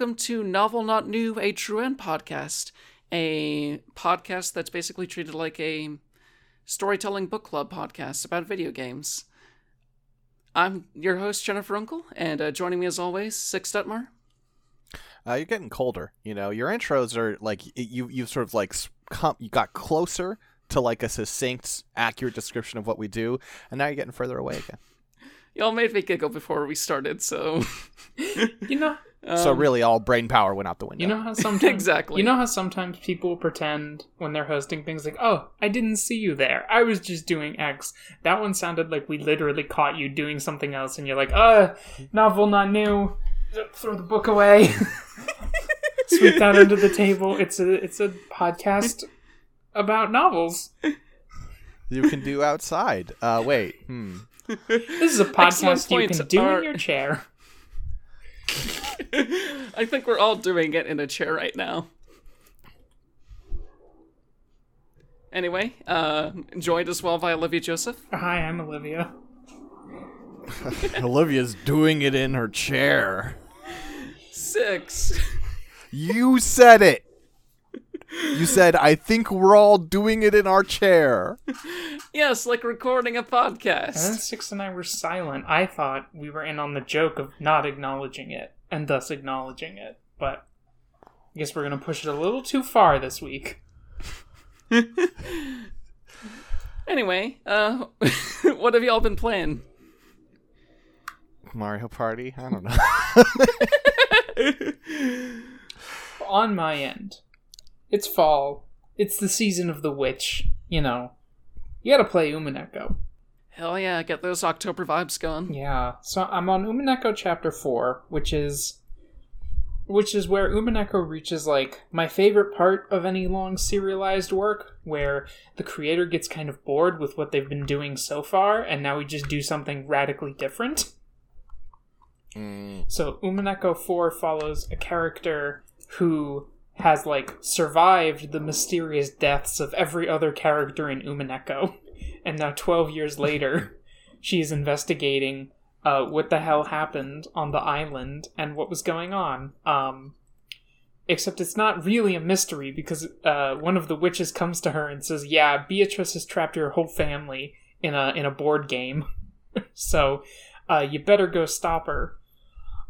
Hello, and welcome to Novel Not New, a True End podcast, a podcast that's basically treated like a storytelling book club podcast about video games. I'm your host, Jennifer Uncle, and uh, joining me as always, Six Detmar. Uh, you're getting colder. You know, your intros are like you you sort of like come, you got closer to like a succinct, accurate description of what we do, and now you're getting further away again. Y'all made me giggle before we started, so You know, so really, all brain power went out the window. you know how sometimes Exactly. You know how sometimes people pretend when they're hosting things like, "Oh, I didn't see you there. I was just doing X." That one sounded like we literally caught you doing something else, and you're like, "Uh, novel not new. Throw the book away. Sweep that under the table. It's a it's a podcast about novels. you can do outside. Uh, wait, hmm. This is a Excellent podcast you can do Our- in your chair." I think we're all doing it in a chair right now. Anyway, uh, joined as well by Olivia Joseph. Hi, I'm Olivia. Olivia's doing it in her chair. Six. You said it. You said, "I think we're all doing it in our chair." Yes, like recording a podcast. And then. Six and I were silent. I thought we were in on the joke of not acknowledging it, and thus acknowledging it. But I guess we're gonna push it a little too far this week. Anyway, uh, what have y'all been playing? Mario Party. I don't know. On my end, it's fall. It's the season of the witch. You know, you gotta play Umineko. Hell yeah, get those October vibes going. Yeah, so I'm on Umineko chapter 4, which is which is where Umineko reaches like my favorite part of any long serialized work where the creator gets kind of bored with what they've been doing so far and now we just do something radically different. Mm, So Umineko 4 follows a character who has like survived the mysterious deaths of every other character in Umineko. And now 12 years later, she is investigating uh, what the hell happened on the island and what was going on. Um, except it's not really a mystery because uh, one of the witches comes to her and says, "Yeah, Beatrice has trapped your whole family in a in a board game, so uh, you better go stop her."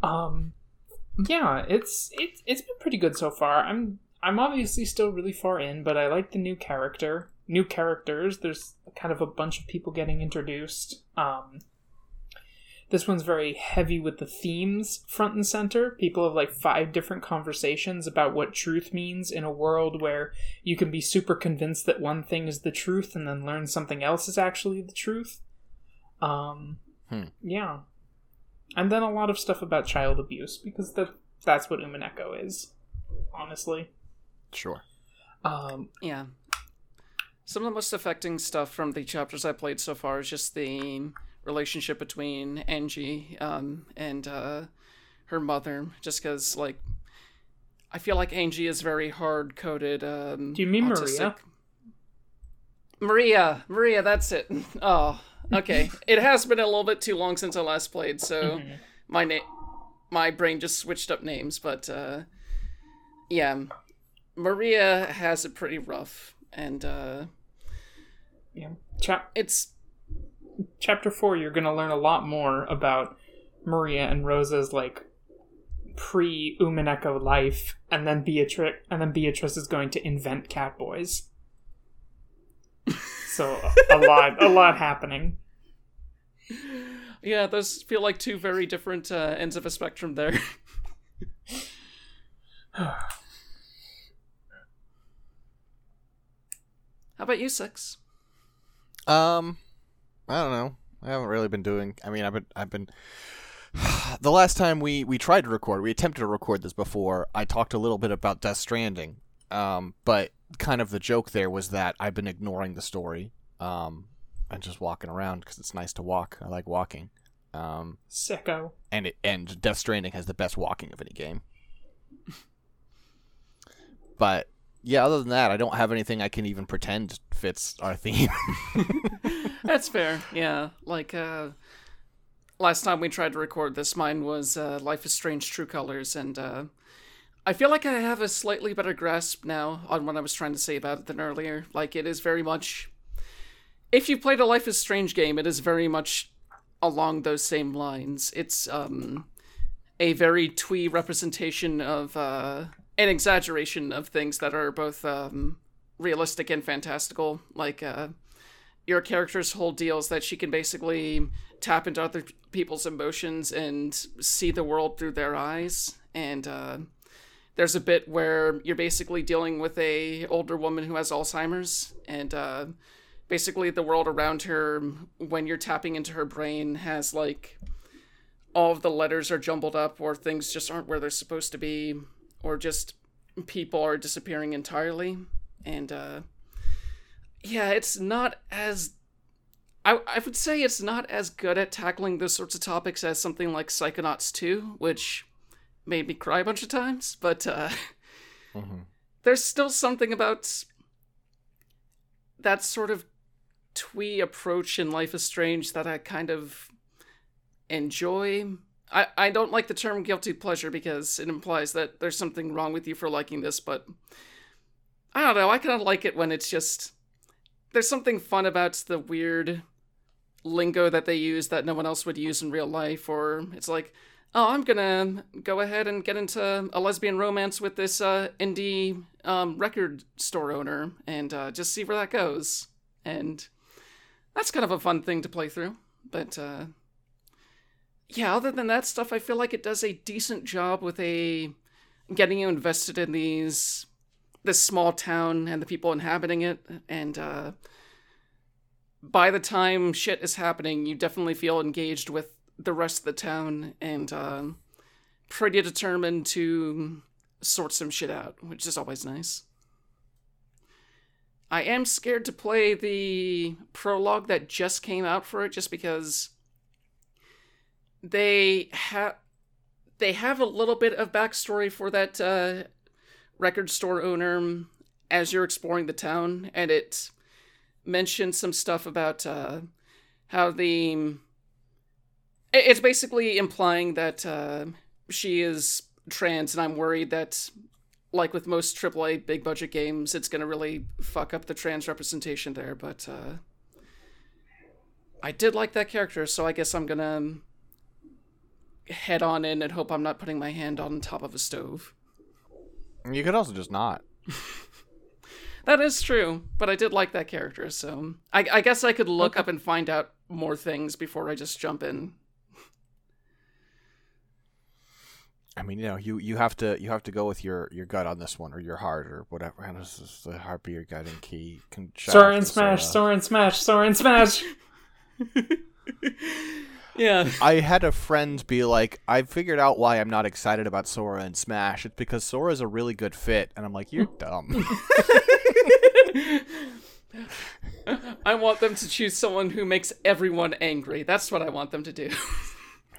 Um, yeah, it's it's it's been pretty good so far. I'm I'm obviously still really far in, but I like the new character, new characters. There's kind of a bunch of people getting introduced. Um, this one's very heavy with the themes front and center. People have like five different conversations about what truth means in a world where you can be super convinced that one thing is the truth and then learn something else is actually the truth. Um, Hmm. yeah, and then a lot of stuff about child abuse because that that's what Umineko is, honestly. sure. Um, Yeah. Some of the most affecting stuff from the chapters I played so far is just the relationship between Angie um, and uh, her mother. Just because, like, I feel like Angie is very hard coded. Um, Do you mean autistic. Maria, Maria, that's it. Oh, okay. it has been a little bit too long since I last played, so Mhm. my name, my brain just switched up names. But uh, yeah, Maria has it pretty rough, and uh, yeah. Chap- it's chapter four, you're going to learn a lot more about Maria and Rosa's like pre Umineko life, and then Beatrice, and then Beatrice is going to invent cat boys. so a, a lot, a lot happening. Yeah, those feel like two very different uh, ends of a spectrum there. How about you, Six? Um, I don't know. I haven't really been doing. I mean, I've been. I've been. the last time we we tried to record, we attempted to record this before. I talked a little bit about Death Stranding. Um, but kind of the joke there was that I've been ignoring the story. Um, and just walking around because it's nice to walk. I like walking. Um, Sicko. and it and Death Stranding has the best walking of any game. but yeah, other than that, I don't have anything I can even pretend fits our theme. That's fair. Yeah, like uh last time we tried to record this, mine was uh, Life is Strange True Colors, and uh, I feel like I have a slightly better grasp now on what I was trying to say about it than earlier. Like, it is very much. If you played a Life is Strange game, it is very much along those same lines. It's um, a very twee representation of uh, an exaggeration of things that are both um, realistic and fantastical. Like, uh, your character's whole deal is that she can basically tap into other people's emotions and see the world through their eyes. And uh, there's a bit where you're basically dealing with a older woman who has Alzheimer's, and uh, basically the world around her, when you're tapping into her brain, has like all of the letters are jumbled up, or things just aren't where they're supposed to be, or just people are disappearing entirely. And uh, yeah, it's not as I, I would say it's not as good at tackling those sorts of topics as something like Psychonauts 2, which made me cry a bunch of times, but uh, Mhm. there's still something about that sort of twee approach in Life is Strange that I kind of enjoy. I, I don't like the term guilty pleasure because it implies that there's something wrong with you for liking this, but I don't know. I kind of like it when it's just there's something fun about the weird lingo that they use that no one else would use in real life, or it's like, oh, I'm gonna go ahead and get into a lesbian romance with this uh, indie um, record store owner and uh, just see where that goes. And that's kind of a fun thing to play through. But uh, yeah, other than that stuff, I feel like it does a decent job with a getting you invested in these this small town and the people inhabiting it and uh by the time shit is happening you definitely feel engaged with the rest of the town and uh, pretty determined to sort some shit out which is always nice i am scared to play the prologue that just came out for it just because they have they have a little bit of backstory for that uh, record store owner as you're exploring the town, and it mentions some stuff about uh, how the. It's basically implying that uh, she is trans, and I'm worried that, like with most AAA big budget games, it's going to really fuck up the trans representation there. But uh, I did like that character, so I guess I'm going to head on in and hope I'm not putting my hand on top of a stove. You could also just not. That is true, but I did like that character, so I, I guess I could look up and find out more things before I just jump in. I mean, you know, you, you have to you have to go with your, your gut on this one, or your heart, or whatever. How does this, the heart be your guiding key? Can, shout out Soren to uh, smash, Sora. Soren smash, Soren smash. Yeah. I had a friend be like, I figured out why I'm not excited about Sora and Smash. It's because Sora's a really good fit. And I'm like, you're dumb. I want them to choose someone who makes everyone angry. That's what I want them to do.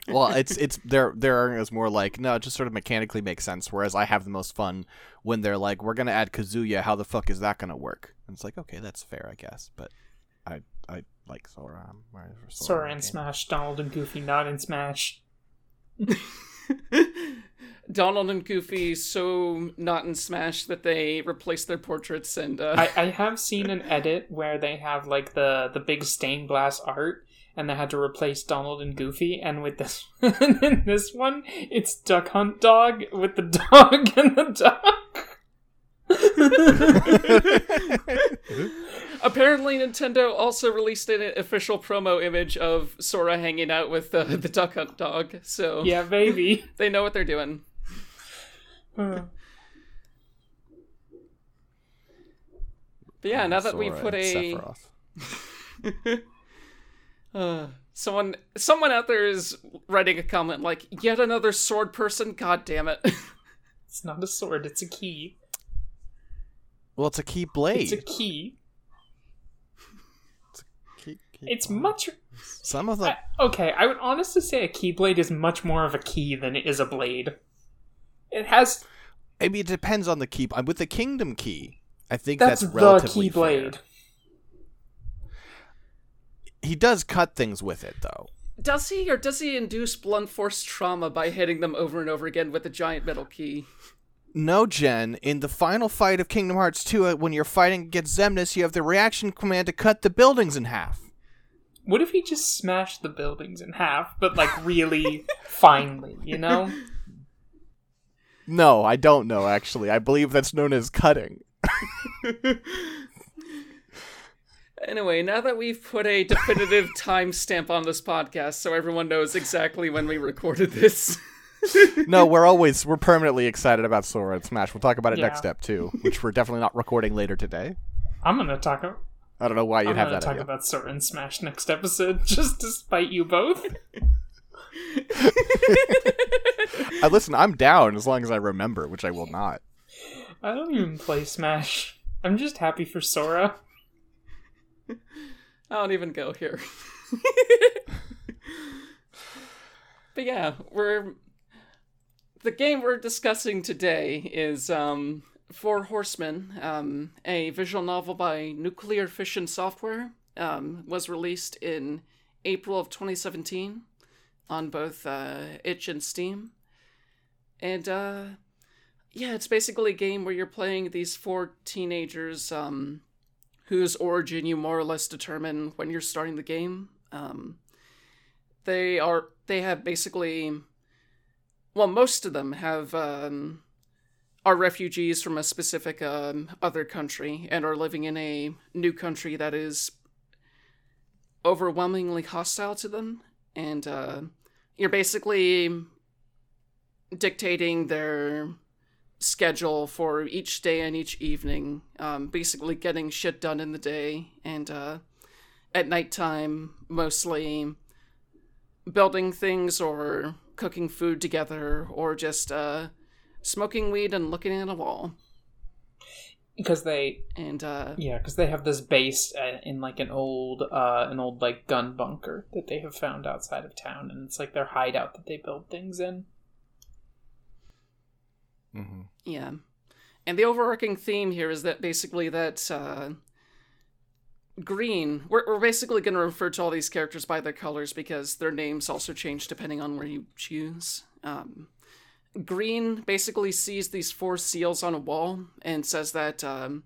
well, it's it's their their argument is more like, no, it just sort of mechanically makes sense. Whereas I have the most fun when they're like, we're gonna add Kazuya. How the fuck is that gonna work? And it's like, okay, that's fair, I guess. But I I like Sora. I'm ready Sora. Soren Okay. smash, Donald and Goofy not in Smash. Donald and Goofy so not in Smash that they replace their portraits and uh, I, I have seen an edit where they have like the the big stained glass art and they had to replace Donald and Goofy and with this in this one it's Duck Hunt Dog with the dog and the duck. apparently Nintendo also released an official promo image of Sora hanging out with uh, the Duck Hunt dog, so yeah, baby. they know what they're doing. But yeah, now that we Sora put a Sephiroth. Uh, someone someone out there is writing a comment like yet another sword person. God damn it! it's not a sword, it's a key. Well, it's a key blade. It's a key. Key- key It's much Some of the I, okay, I would honestly say a keyblade is much more of a key than it is a blade. It has I mean, it depends on the key. With the Kingdom Key, I think that's, that's, the relatively keyblade. Fair. He does cut things with it, though. Does he or does he induce blunt force trauma by hitting them over and over again with a giant metal key? No, Jen. In the final fight of Kingdom Hearts 2, uh, when you're fighting against Xemnas, you have the reaction command to cut the buildings in half. What if he just smashed the buildings in half, but like really finely, you know? No, I don't know, actually. I believe that's known as cutting. Anyway, now that we've put a definitive timestamp on this podcast so everyone knows exactly when we recorded this. no, we're always we're permanently excited about Sora and Smash. We'll talk about it Yeah. next step too, which we're definitely not recording later today. I'm gonna talk. a- I don't know why you'd I'm have gonna that. talk idea. about Sora and Smash next episode, just to spite you both. I uh, listen, I'm down as long as I remember, which I will not. I don't even play Smash. I'm just happy for Sora. I don't even go here. but yeah, we're the game we're discussing today is um Four Horsemen, um, a visual novel by Nuclear Fishin' Software, um, was released in April of 2017 on both uh, itch and Steam. And uh yeah, it's basically a game where you're playing these four teenagers um whose origin you more or less determine when you're starting the game. Um, they are they have basically, well, most of them have um, are refugees from a specific um, other country and are living in a new country that is overwhelmingly hostile to them, and uh, you're basically dictating their schedule for each day and each evening, um, basically getting shit done in the day, and uh, at nighttime, mostly building things or cooking food together or just uh, smoking weed and looking at a wall. Because they, And uh, yeah, because they have this base uh, in like an old, uh, an old like gun bunker that they have found outside of town, and it's like their hideout that they build things in. Hmm Yeah. And the overarching theme here is that basically that uh, green, we're, we're basically going to refer to all these characters by their colors because their names also change depending on where you choose. Um, green basically sees these four seals on a wall and says that um,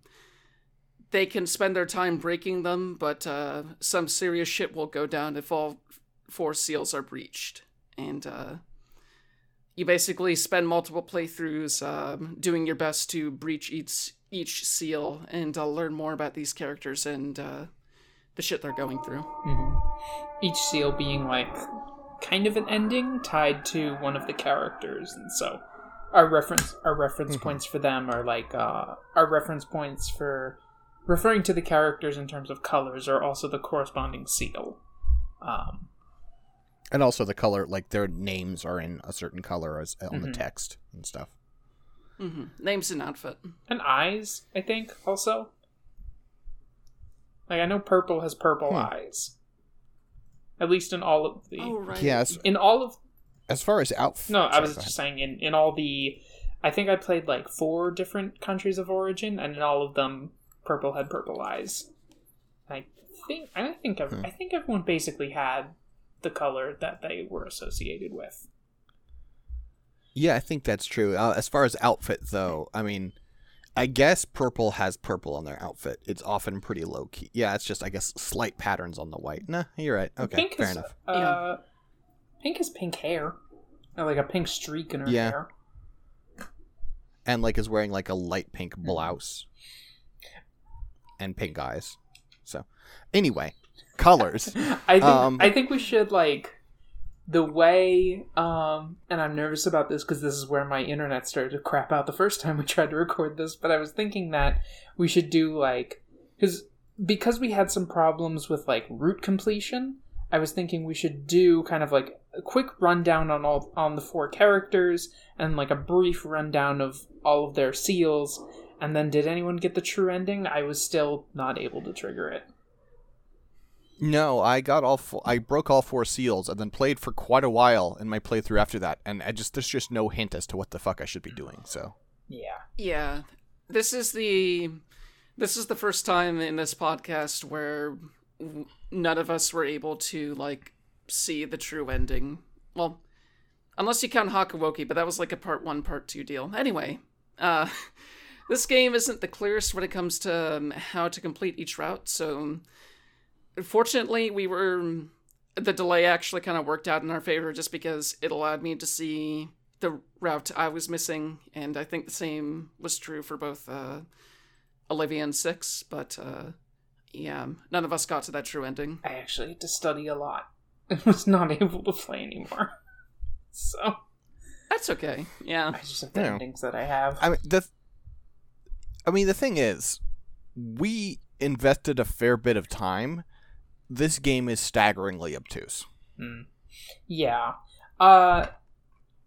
they can spend their time breaking them, but uh, some serious shit will go down if all four seals are breached. And uh, you basically spend multiple playthroughs um, doing your best to breach each each seal and uh, learn more about these characters and uh, the shit they're going through. hmm Each seal being like kind of an ending tied to one of the characters, and so our reference our reference points for them are like uh, our reference points for referring to the characters in terms of colors are also the corresponding seal. Um, And also the color, like their names are in a certain color as on the Mhm. text and stuff. mm-hmm. Names and outfit. and eyes, I think, also. Like I know purple has purple Hmm. eyes. At least in all of the Oh right. Yes. in all of As far as outfit, No, I was just saying in, in all the I think I played like four different countries of origin and in all of them purple had purple eyes. I think I think ev- Hmm. I think everyone basically had the color that they were associated with. Yeah, I think that's true. Uh, as far as outfit, though, I mean, I guess purple has purple on their outfit. It's often pretty low key. Yeah, it's just I guess slight patterns on the white. Nah, you're right. Okay, pink fair is, enough. Uh, Pink is pink hair. Or like a pink streak in her Yeah. hair. And like is wearing like a light pink blouse and pink eyes. So, anyway, colors. I think Um, I think we should like the way um and I'm nervous about this because this is where my internet started to crap out the first time we tried to record this, but I was thinking that we should do like cuz because we had some problems with like route completion, I was thinking we should do kind of like a quick rundown on all on the four characters and like a brief rundown of all of their seals and then did anyone get the true ending? I was still not able to trigger it. No, I got all four, I broke all four seals and then played for quite a while in my playthrough after that, and I just there's just no hint as to what the fuck I should be doing. So Yeah. Yeah. This is the this is the first time in this podcast where w- none of us were able to like see the true ending. Well, unless you count Hakuoki, but that was like a part one, part two deal. Anyway, uh, this game isn't the clearest when it comes to um, how to complete each route. So, fortunately, we were the delay actually kind of worked out in our favor just because it allowed me to see the route I was missing, and I think the same was true for both uh, Olivia and Six. But uh, yeah, none of us got to that true ending. I actually had to study a lot and was not able to play anymore. So That's okay. Yeah. I just have the Yeah. endings that I have. I mean the I mean the thing is we invested a fair bit of time. This game is staggeringly obtuse. Hmm. Yeah. Uh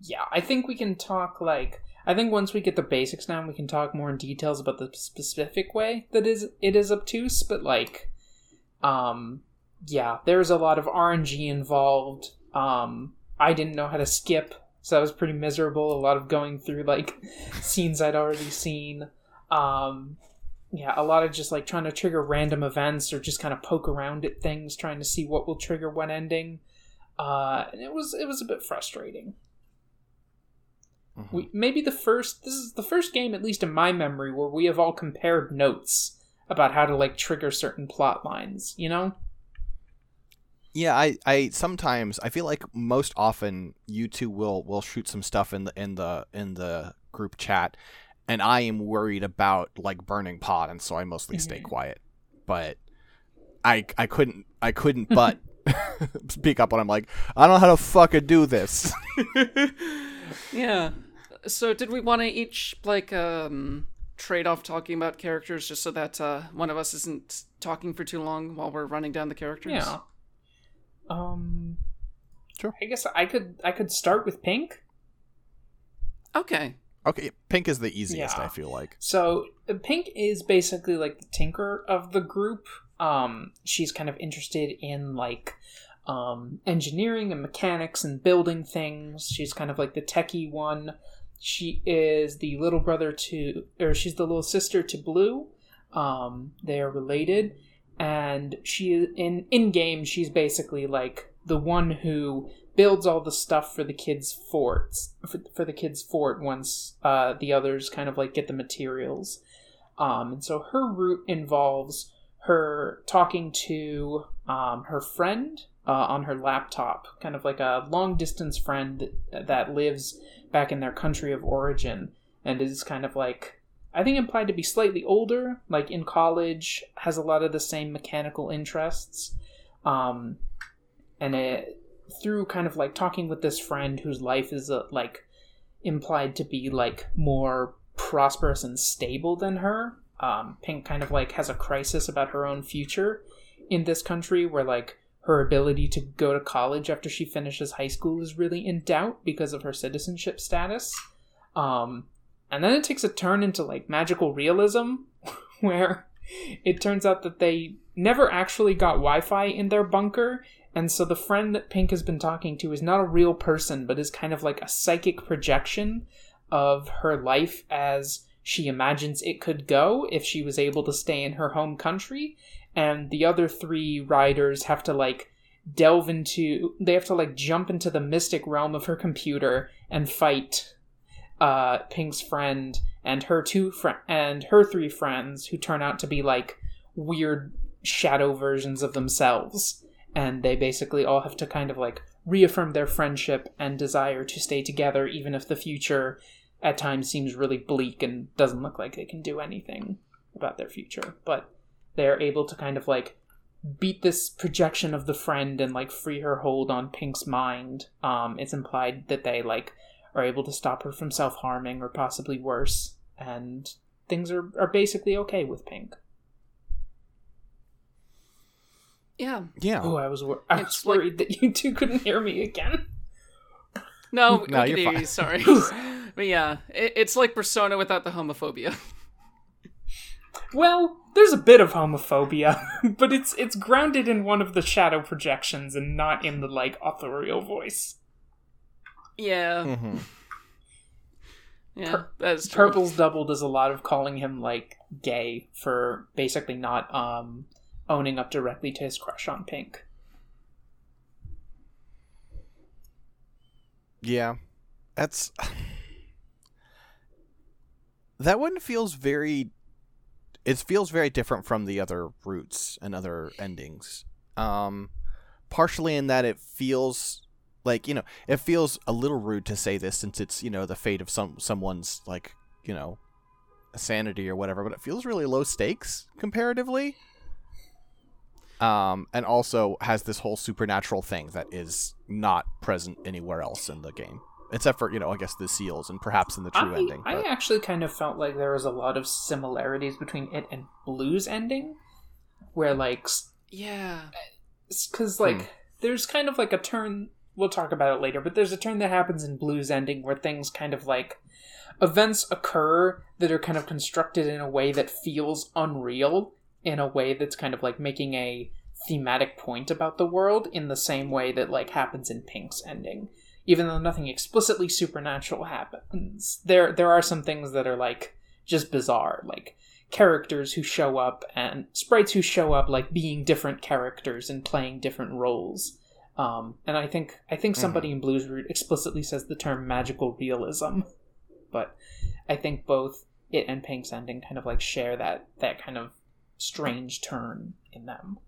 yeah, I think we can talk like I think once we get the basics down, we can talk more in details about the specific way that is it is obtuse, but like um yeah, there's a lot of RNG involved. Um I didn't know how to skip, so that was pretty miserable. A lot of going through like scenes I'd already seen. Um yeah, a lot of just like trying to trigger random events or just kind of poke around at things, trying to see what will trigger what ending. Uh, and it was it was a bit frustrating. Mhm. We maybe the first this is the first game, at least in my memory, where we have all compared notes about how to like trigger certain plot lines. You know? Yeah, I, I sometimes I feel like most often you two will will shoot some stuff in the in the in the group chat, and I am worried about like burning pot, and so I mostly stay Mhm. quiet. But I I couldn't I couldn't but speak up when I'm like I don't know how to fucking do this. yeah. So did we want to each like um trade off talking about characters just so that uh, one of us isn't talking for too long while we're running down the characters? Yeah. Um. Sure. I guess I could I could start with Pink. Okay. Okay, pink is the easiest. Yeah. I feel like. So uh, Pink is basically like the tinker of the group. Um, she's kind of interested in like um, engineering and mechanics and building things. She's kind of like the techie one. She is the little brother to, or she's the little sister to Blue. Um, they are related, and she in in game she's basically like the one who builds all the stuff for the kids' forts for, for the kids' fort once uh, the others kind of like get the materials. Um, and so her route involves her talking to um, her friend uh, on her laptop, kind of like a long distance friend that, lives back in their country of origin and is kind of like, I think implied to be slightly older, like in college, has a lot of the same mechanical interests. Um, and it, through kind of like talking with this friend whose life is uh, like implied to be like more prosperous and stable than her um, pink kind of like has a crisis about her own future in this country where like her ability to go to college after she finishes high school is really in doubt because of her citizenship status. Um, and then it takes a turn into like magical realism where it turns out that they never actually got wi-fi in their bunker and so the friend that Pink has been talking to is not a real person, but is kind of like a psychic projection of her life as she imagines it could go if she was able to stay in her home country. And the other three riders have to like delve into, they have to like jump into the mystic realm of her computer and fight uh, Pink's friend and her two fr- and her three friends who turn out to be like weird shadow versions of themselves and they basically all have to kind of like reaffirm their friendship and desire to stay together even if the future at times seems really bleak and doesn't look like they can do anything about their future. But they're able to kind of like beat this projection of the friend and like free her hold on pink's mind. Um it's implied that they like are able to stop her from self-harming or possibly worse and things are, are basically okay with pink Yeah. Yeah. oh i was, wor- I It's was like- worried that you two couldn't hear me again No, No, you're fine. you, sorry. but yeah, it, it's like Persona without the homophobia. Well, there's a bit of homophobia, but it's it's grounded in one of the shadow projections and not in the like authorial voice. Yeah, Mm-hmm. yeah, Pur- that is true. Purple's double does a lot of calling him like gay for basically not um owning up directly to his crush on Pink. Yeah, that's that one feels very. It feels very different from the other routes and other endings. Um, partially in that it feels like you know it feels a little rude to say this since it's you know the fate of some someone's like you know sanity or whatever, but it feels really low stakes comparatively. Um, and also has this whole supernatural thing that is not present anywhere else in the game, except for you know I guess the seals and perhaps in the true I, ending. I actually kind of felt like there was a lot of similarities between it and Blue's ending, where like Yeah. because like Hmm. there's kind of like a turn we'll talk about it later but there's a turn that happens in blues ending where things kind of like events occur that are kind of constructed in a way that feels unreal in a way that's kind of like making a thematic point about the world in the same way that like happens in pink's ending. Even though nothing explicitly supernatural happens there there are some things that are like just bizarre. Like characters who show up and sprites who show up like being different characters and playing different roles. Um, and I think I think somebody in Blues Root explicitly says the term magical realism, but I think both it and Pink's ending kind of like share that that kind of strange turn in them.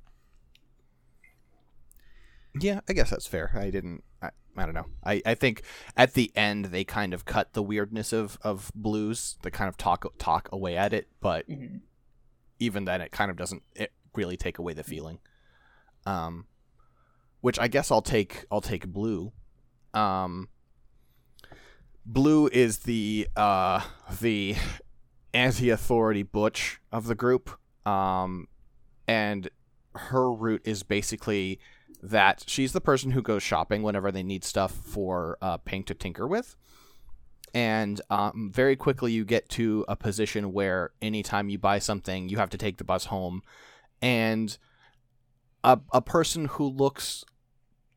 Yeah, I guess that's fair. I didn't. I, I don't know. I, I think at the end they kind of cut the weirdness of, of blues. They kind of talk talk away at it, but Mhm. even then, it kind of doesn't it really take away the feeling. Um, which I guess I'll take. I'll take blue. Um, blue is the uh the anti-authority butch of the group. Um, and her route is basically that she's the person who goes shopping whenever they need stuff for uh, Pink to tinker with. And um, very quickly, you get to a position where anytime you buy something, you have to take the bus home. And a, a person who looks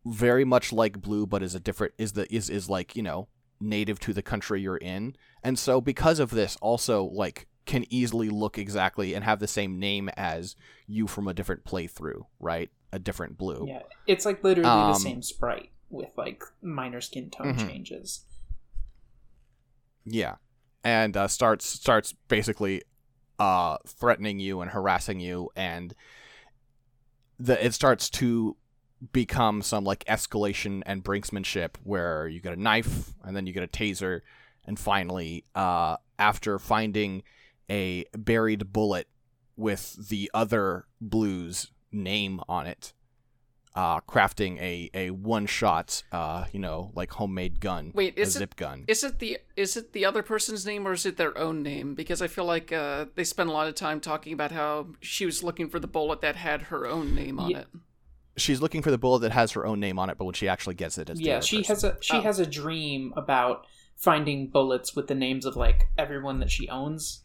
very much like Blue, but is a different is the is is like you know native to the country you're in, and so because of this, also like can easily look exactly and have the same name as you from a different playthrough, right? A different Blue. Yeah, it's like literally Um, the same sprite with like minor skin tone Mhm. changes. Yeah, and uh, starts starts basically uh, threatening you and harassing you, and the it starts to become some like escalation and brinksmanship where you get a knife and then you get a taser, and finally, uh, after finding a buried bullet with the other blues name on it. Uh, crafting a, a one shot, uh, you know, like homemade gun, Wait, a is it zip gun. is it the is it the other person's name or is it their own name? Because I feel like uh, they spend a lot of time talking about how she was looking for the bullet that had her own name on Yeah. it. she's looking for the bullet that has her own name on it, but when she actually gets it, it's the yeah, other she person. has a she Oh. has a dream about finding bullets with the names of like everyone that she owns,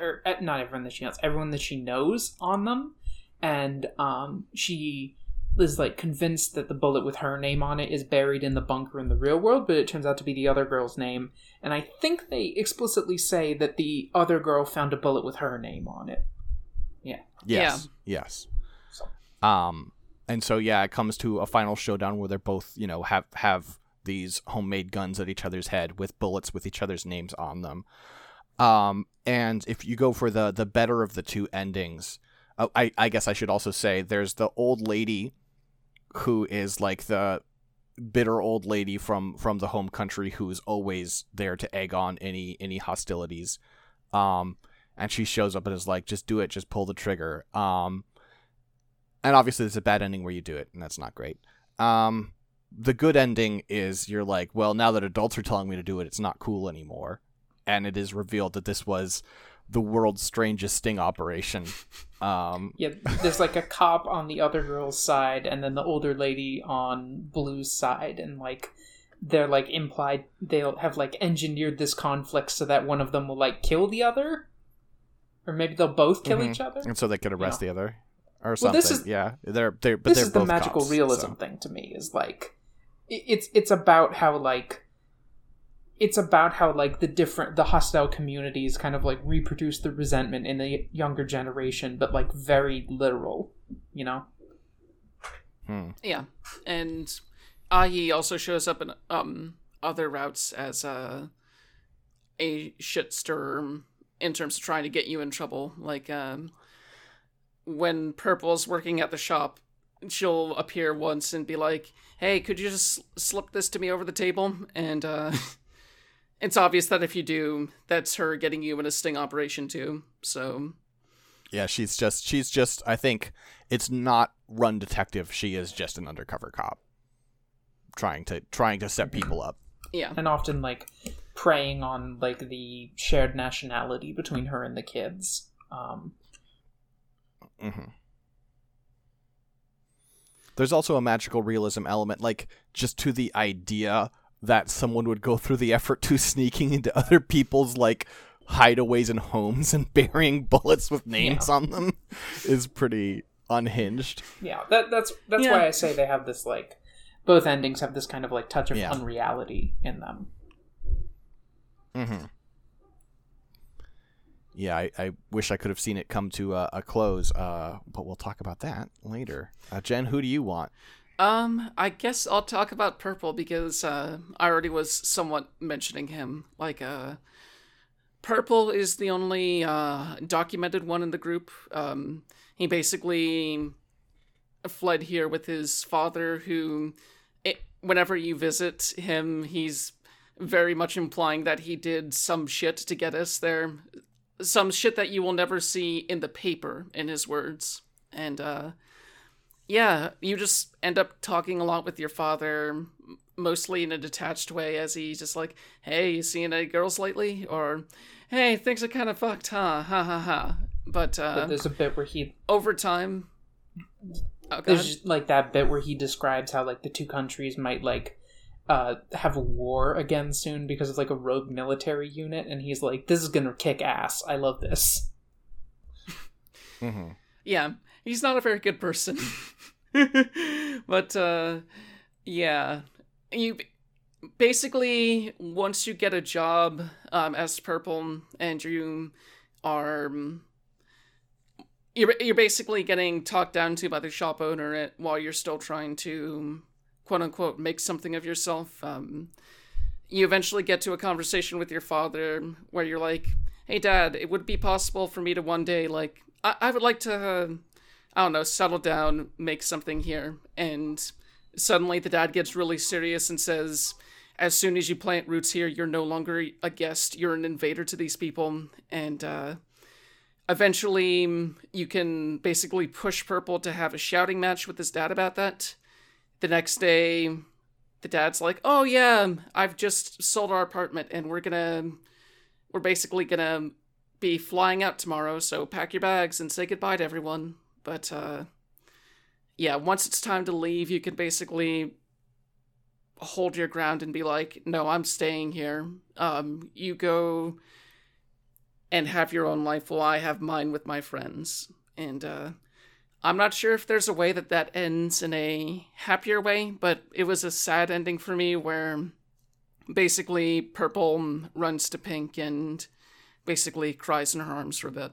or uh, not everyone that she knows, everyone that she knows on them, and um, she is like convinced that the bullet with her name on it is buried in the bunker in the real world, but it turns out to be the other girl's name. And I think they explicitly say that the other girl found a bullet with her name on it. Yeah. Yes, yes. So- Um, and so yeah, it comes to a final showdown where they're both, you know, have have these homemade guns at each other's head with bullets with each other's names on them. Um, and if you go for the the better of the two endings, oh, I I guess I should also say there's the old lady who is like the bitter old lady from from the home country who's always there to egg on any any hostilities. Um, and she shows up and is like, "Just do it, just pull the trigger." Um, and obviously, there's a bad ending where you do it, and that's not great. Um, the good ending is you're like, well, now that adults are telling me to do it, it's not cool anymore, and it is revealed that this was the world's strangest sting operation. Um, Yeah, there's like a cop on the other girl's side, and then the older lady on Blue's side, and like they're like implied they'll have like engineered this conflict so that one of them will like kill the other, or maybe they'll both kill Mhm. each other. and so they could arrest the other, or Well, something. this is- yeah, they're they're but this they're is the magical cops, realism so- thing to me. Is like it's it's about how like it's about how like the different the hostile communities kind of like reproduce the resentment in the younger generation, but like very literal, you know. Hmm. Yeah, and Ahi also shows up in um other routes as a a shit stirrer in terms of trying to get you in trouble. Like um, when Purple's working at the shop, she'll appear once and be like, "Hey, could you just slip this to me over the table?" And uh, it's obvious that if you do, that's her getting you in a sting operation too. So Yeah, she's just she's just I think it's not run detective, she is just an undercover cop trying to trying to set people up. yeah, and often like preying on like the shared nationality between her and the kids. Um, hmm There's also a magical realism element, like just to the idea that someone would go through the effort to sneaking into other people's like hideaways and homes and burying bullets with names on them is pretty unhinged. yeah, that that's that's Yeah. why I say they have this like both endings have this kind of like touch of Yeah. unreality in them. Mm-hmm. Yeah, I, I wish I could have seen it come to a, a close, uh, but we'll talk about that later. Uh, Jen, who do you want? Um, I guess I'll talk about Purple because uh, I already was somewhat mentioning him. Like, uh, Purple is the only uh, documented one in the group. Um, he basically fled here with his father, who, it, whenever you visit him, he's very much implying that he did some shit to get us there. Some shit that you will never see in the paper, in his words. And, uh, yeah, you just end up talking a lot with your father, mostly in a detached way, as he's just like, "Hey, you seen any girls lately?" or "Hey, things are kind of fucked, huh? Ha ha ha." But But uh, there's a bit where he over time, oh, there's just, like that bit where he describes how like the two countries might like uh have a war again soon because of like a rogue military unit and he's like this is gonna kick ass i love this Mm-hmm. yeah, he's not a very good person. but uh yeah, you basically once you get a job um as purple and you are um, you're, you're basically getting talked down to by the shop owner at, while you're still trying to quote unquote make something of yourself um you eventually get to a conversation with your father where you're like hey dad it would be possible for me to one day like i, I would like to i don't know settle down make something here. And suddenly the dad gets really serious and says as soon as you plant roots here you're no longer a guest. You're an invader to these people. And uh eventually mm, you can basically push purple to have a shouting match with his dad about that. The next day the dad's like oh yeah i've just sold our apartment and we're gonna we're basically gonna be flying out tomorrow so pack your bags and say goodbye to everyone but uh yeah once it's time to leave you can basically hold your ground and be like no i'm staying here um you go and have your own life while i have mine with my friends and uh I'm not sure if there's a way that that ends in a happier way, but it was a sad ending for me where basically Purple runs to Pink and basically cries in her arms for a bit.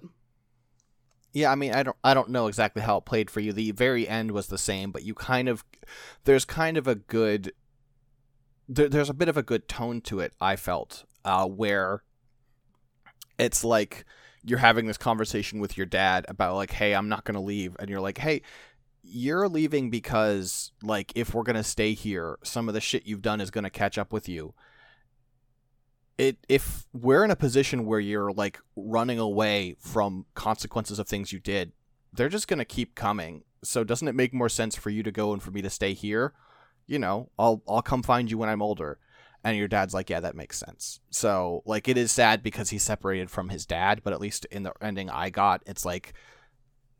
Yeah, I mean, I don't, I don't know exactly how it played for you. The very end was the same, but you kind of, there's kind of a good, there, there's a bit of a good tone to it. I felt, uh, where it's like you're having this conversation with your dad about like, hey, I'm not gonna leave, and you're like, hey, you're leaving because like if we're gonna stay here, some of the shit you've done is gonna catch up with you. It if we're in a position where you're like running away from consequences of things you did, they're just gonna keep coming. So doesn't it make more sense for you to go and for me to stay here? You know, I'll I'll come find you when I'm older. And your dad's like, yeah, that makes sense. So like it is sad because he's separated from his dad, but at least in the ending I got, it's like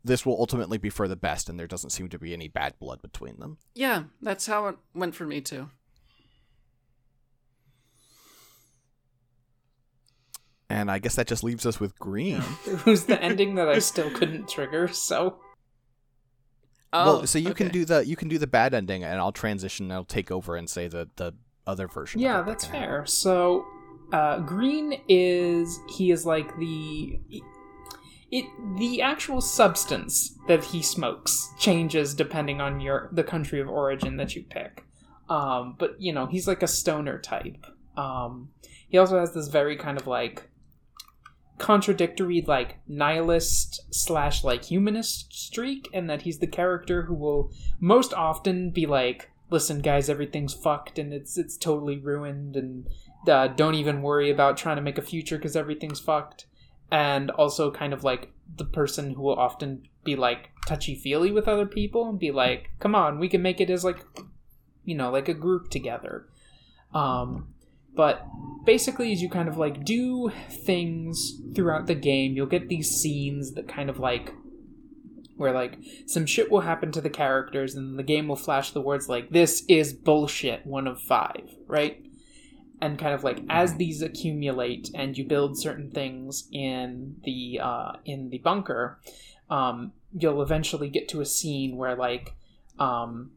this will ultimately be for the best, and there doesn't seem to be any bad blood between them. Yeah, that's how it went for me too. And I guess that just leaves us with Green. it was the ending that i still couldn't trigger so Oh, well, so you can do the you can do the bad ending, and I'll transition. And I'll take over and say the the other version. yeah that's can happen. fair so uh green is he is like the it the actual substance that he smokes changes depending on your the country of origin that you pick Um, but you know, he's like a stoner type. Um, he also has this very kind of like contradictory like nihilist slash like humanist streak and that he's the character who will most often be like listen guys everything's fucked and it's it's totally ruined and uh, don't even worry about trying to make a future because everything's fucked. And also kind of like the person who will often be like touchy feely with other people and be like come on we can make it as like you know like a group together. Um but basically as you kind of like do things throughout the game you'll get these scenes that kind of like where like some shit will happen to the characters and the game will flash the words like this is bullshit one of five right? And kind of like as these accumulate and you build certain things in the uh, in the bunker um, you'll eventually get to a scene where like um,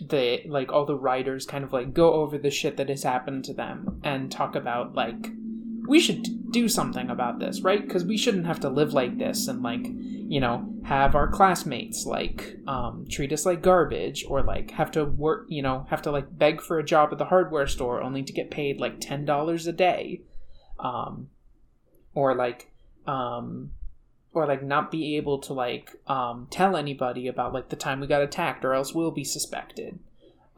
the like all the writers kind of like go over the shit that has happened to them and talk about like we should do something about this right? Because we shouldn't have to live like this and like you know have our classmates like um, treat us like garbage or like have to work you know have to like beg for a job at the hardware store only to get paid like $10 a day. Um, or like um, or like not be able to like um, tell anybody about like the time we got attacked or else we'll be suspected.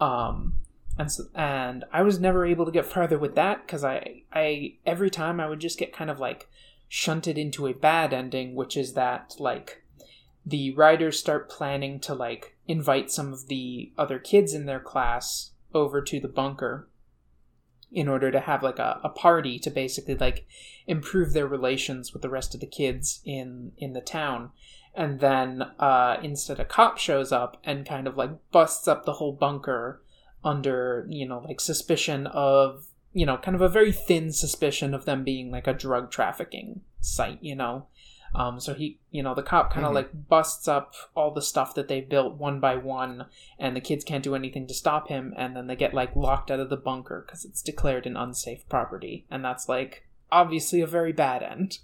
Um, and so, and I was never able to get farther with that because I I every time I would just get kind of like shunted into a bad ending which is that like the writers start planning to like invite some of the other kids in their class over to the bunker in order to have like a, a party to basically like improve their relations with the rest of the kids in in the town. And then uh, instead a cop shows up and kind of like busts up the whole bunker under you know like suspicion of you know kind of a very thin suspicion of them being like a drug trafficking site you know um, so he, you know, the cop kind of mm-hmm. like busts up all the stuff that they built one by one, and the kids can't do anything to stop him, and then they get like locked out of the bunker because it's declared an unsafe property, and that's like obviously a very bad end.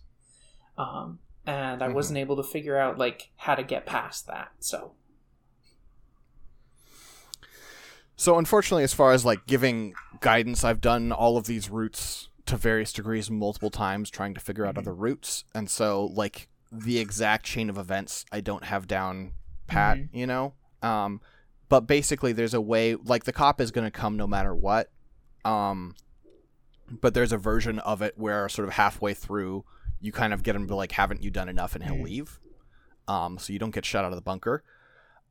Um, and I mm-hmm. wasn't able to figure out like how to get past that, so. So unfortunately, as far as like giving guidance, I've done all of these routes to various degrees multiple times trying to figure out mm-hmm. other routes and so like the exact chain of events i don't have down pat mm-hmm. you know um but basically there's a way like the cop is going to come no matter what um but there's a version of it where sort of halfway through you kind of get him to like haven't you done enough and he'll mm-hmm. leave um so you don't get shut out of the bunker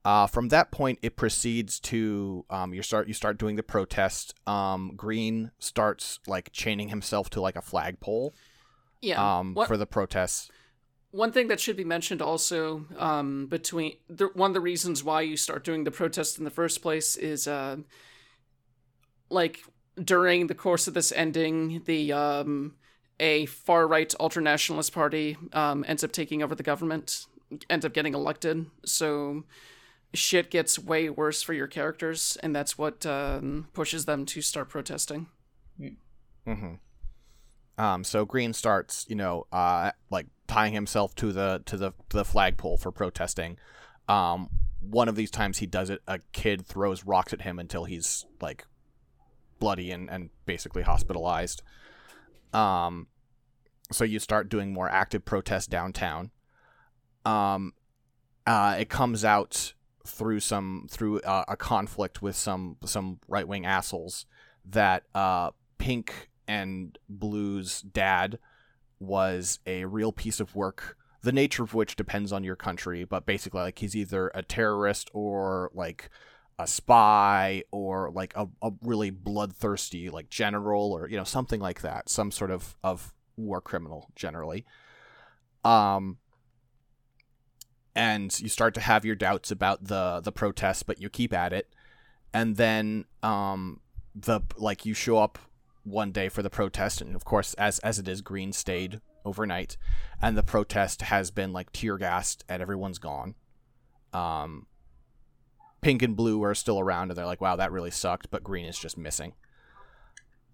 uh, from that point, it proceeds to um, you start you start doing the protest. Um, Green starts like chaining himself to like a flagpole. Yeah. Um, what, for the protests. One thing that should be mentioned also um, between the, one of the reasons why you start doing the protest in the first place is uh, like during the course of this ending, the um, a far right ultra nationalist party um, ends up taking over the government, ends up getting elected. So shit gets way worse for your characters, and that's what um, pushes them to start protesting. Mm-hmm. Um, so Green starts, you know, uh, like tying himself to the to the to the flagpole for protesting. Um, one of these times he does it, a kid throws rocks at him until he's like bloody and, and basically hospitalized. Um, so you start doing more active protests downtown. Um, uh, it comes out through some through uh, a conflict with some some right wing assholes that uh, Pink and Blue's dad was a real piece of work. The nature of which depends on your country, but basically, like he's either a terrorist or like a spy or like a, a really bloodthirsty like general or you know something like that, some sort of of war criminal generally. Um, and you start to have your doubts about the the protests, but you keep at it, and then um, the like you show up one day for the protest, and of course, as as it is, Green stayed overnight, and the protest has been like tear gassed, and everyone's gone. Um, Pink and Blue are still around, and they're like, "Wow, that really sucked," but Green is just missing.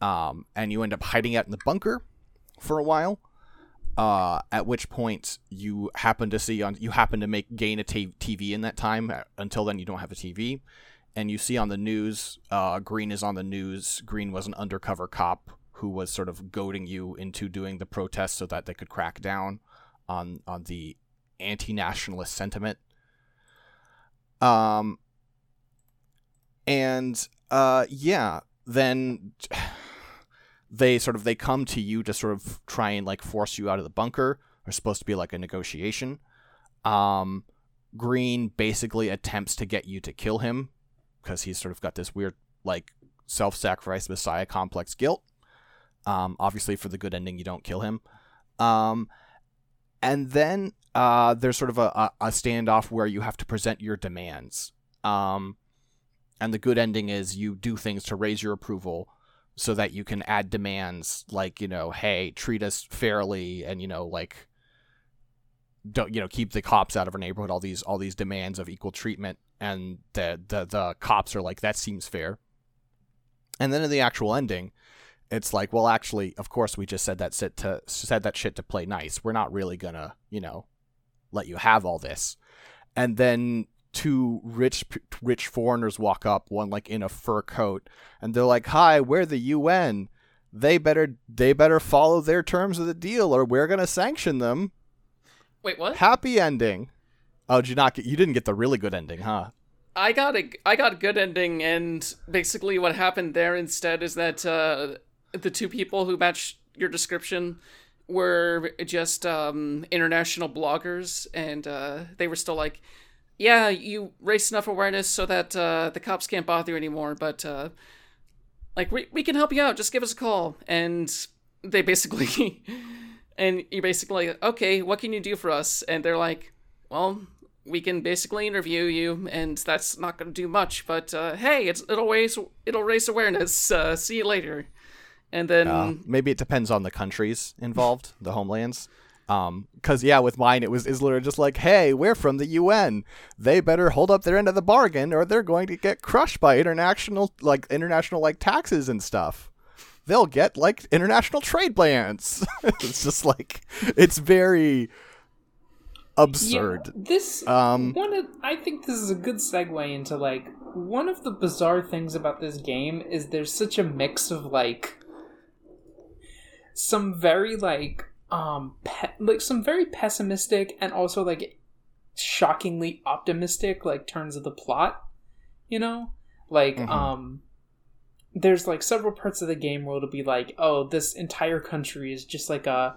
Um, and you end up hiding out in the bunker for a while uh, at which point you happen to see on you happen to make gain a t- TV in that time. Uh, until then, you don't have a TV, and you see on the news, uh, Green is on the news. Green was an undercover cop who was sort of goading you into doing the protest so that they could crack down on on the anti-nationalist sentiment. Um, and uh, yeah, then they sort of they come to you to sort of try and like force you out of the bunker. There's supposed to be like a negotiation. Um, Green basically attempts to get you to kill him because he's sort of got this weird like self-sacrifice messiah complex guilt. Um, obviously, for the good ending, you don't kill him. Um, and then uh, there's sort of a, a, standoff where you have to present your demands. Um, and the good ending is you do things to raise your approval so that you can add demands like, you know, hey, treat us fairly and, you know, like don't you know keep the cops out of our neighborhood all these all these demands of equal treatment and the the the cops are like that seems fair. And then in the actual ending it's like well actually of course we just said that shit to said that shit to play nice. We're not really gonna you know let you have all this. And then two rich rich foreigners walk up one like in a fur coat and they're like hi we're the UN they better they better follow their terms of the deal or we're gonna sanction them. Wait what? Happy ending. Oh did you not get you didn't get the really good ending huh? I got a I got a good ending, and basically what happened there instead is that uh, the two people who match your description were just um, international bloggers, and uh, they were still like, "Yeah, you raised enough awareness so that uh, the cops can't bother you anymore, but uh, like we we can help you out. Just give us a call." And they basically, and you basically, okay, what can you do for us? And they're like, "Well." We can basically interview you, and that's not going to do much. But uh, hey, it's, it'll raise it'll raise awareness. Uh, see you later and then uh, maybe it depends on the countries involved, the homelands. Um, cause yeah, with mine it was is literally just like, hey, we're from the UN. They better hold up their end of the bargain, or they're going to get crushed by international like international like taxes and stuff. They'll get like international trade bans. it's just like it's very absurd. Yeah, this um, one, of, I think this is a good segue into like one of the bizarre things about this game is there's such a mix of like some very like um pe- like some very pessimistic and also like shockingly optimistic like turns of the plot you know? Like mm-hmm. um there's like several parts of the game where it'll be like oh this entire country is just like a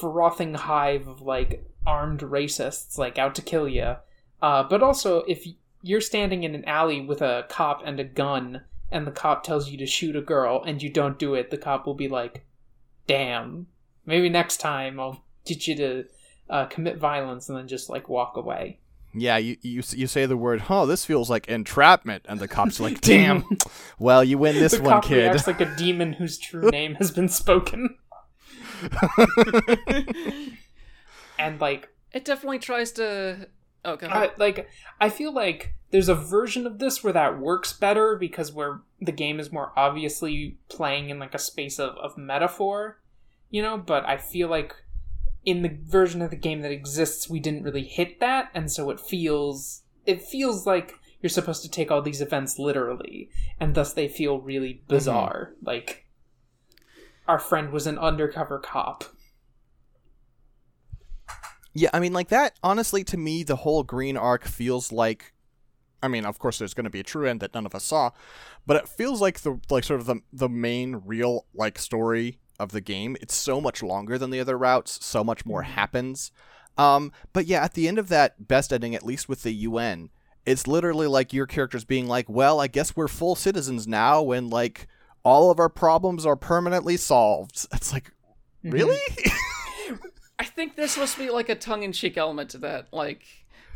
frothing hive of like armed racists like out to kill you uh but also if you're standing in an alley with a cop and a gun and the cop tells you to shoot a girl and you don't do it the cop will be like damn, maybe next time I'll teach you to uh, commit violence and then just like walk away. Yeah, you, you you say the word, huh? this feels like entrapment," and the cops like, "Damn, well, you win this the one, cop kid." Reacts like a demon whose true name has been spoken. and like, it definitely tries to. Oh, go ahead. like, I feel like there's a version of this where that works better because where the game is more obviously playing in like a space of, of metaphor, you know, but I feel like in the version of the game that exists we didn't really hit that and so it feels it feels like you're supposed to take all these events literally and thus they feel really bizarre mm-hmm. like our friend was an undercover cop yeah i mean like that honestly to me the whole green arc feels like I mean, of course, there's going to be a true end that none of us saw, but it feels like the like sort of the the main real like story of the game. It's so much longer than the other routes. So much more mm-hmm. happens. Um, but yeah, at the end of that best ending, at least with the UN, it's literally like your characters being like, "Well, I guess we're full citizens now, and like all of our problems are permanently solved." It's like, mm-hmm. really? I think there's supposed to be like a tongue-in-cheek element to that, like,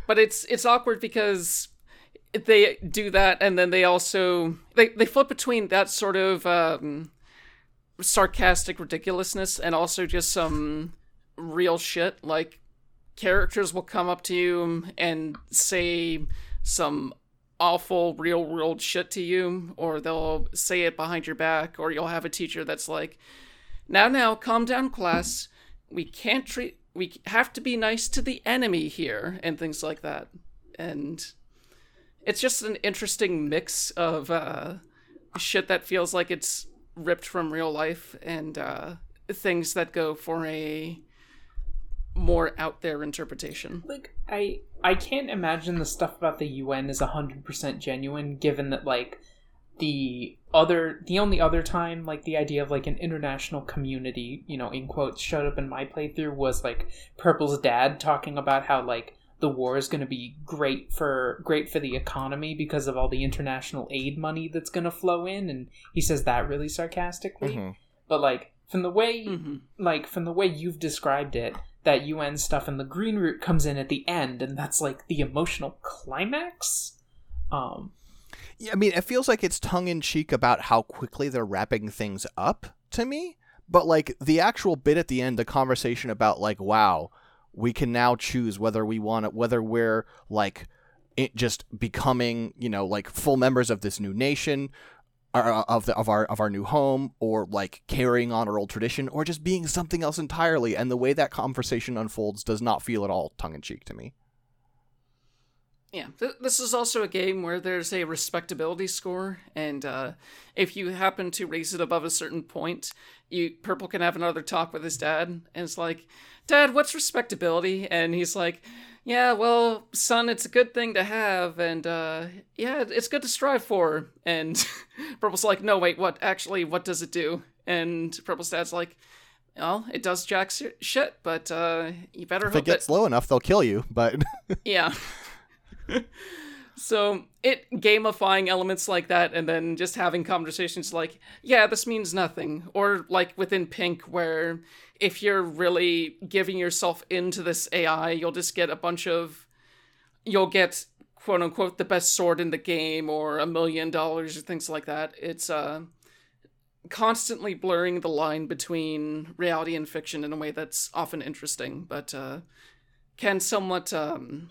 but it's it's awkward because they do that and then they also they, they flip between that sort of um, sarcastic ridiculousness and also just some real shit. Like characters will come up to you and say some awful real world shit to you or they'll say it behind your back or you'll have a teacher that's like now now calm down class. We can't treat we have to be nice to the enemy here and things like that. And it's just an interesting mix of uh, shit that feels like it's ripped from real life and uh, things that go for a more out there interpretation. Like I I can't imagine the stuff about the UN is 100% genuine given that like the other the only other time like the idea of like an international community, you know, in quotes showed up in my playthrough was like Purple's dad talking about how like the war is going to be great for great for the economy because of all the international aid money that's going to flow in and he says that really sarcastically. Mhm. But like from the way hmm like from the way you've described it, that UN stuff and the green route comes in at the end, and that's like the emotional climax. Um, Yeah, I mean, it feels like it's tongue in cheek about how quickly they're wrapping things up to me. But like the actual bit at the end, the conversation about like, wow, we can now choose whether we want it, whether we're like it just becoming, you know, like full members of this new nation, or of the of our of our new home, or like carrying on our old tradition, or just being something else entirely. And the way that conversation unfolds does not feel at all tongue in cheek to me. Yeah, th- this is also a game where there's a respectability score, and uh, if you happen to raise it above a certain point, you Purple can have another talk with his dad, and it's like, "Dad, what's respectability?" And he's like, "Yeah, well, son, it's a good thing to have, and uh, yeah, it's good to strive for." And Purple's like, "No, wait, what? Actually, what does it do?" And Purple's dad's like, "Well, it does jack shit, but uh, you better If it hope that gets low enough, they'll kill you. But yeah. so it gamifying elements like that and then just having conversations like, yeah, this means nothing. Or like within Pink where if you're really giving yourself into this AI, you'll just get a bunch of you'll get quote unquote the best sword in the game or a million dollars or things like that. It's uh constantly blurring the line between reality and fiction in a way that's often interesting, but uh can somewhat um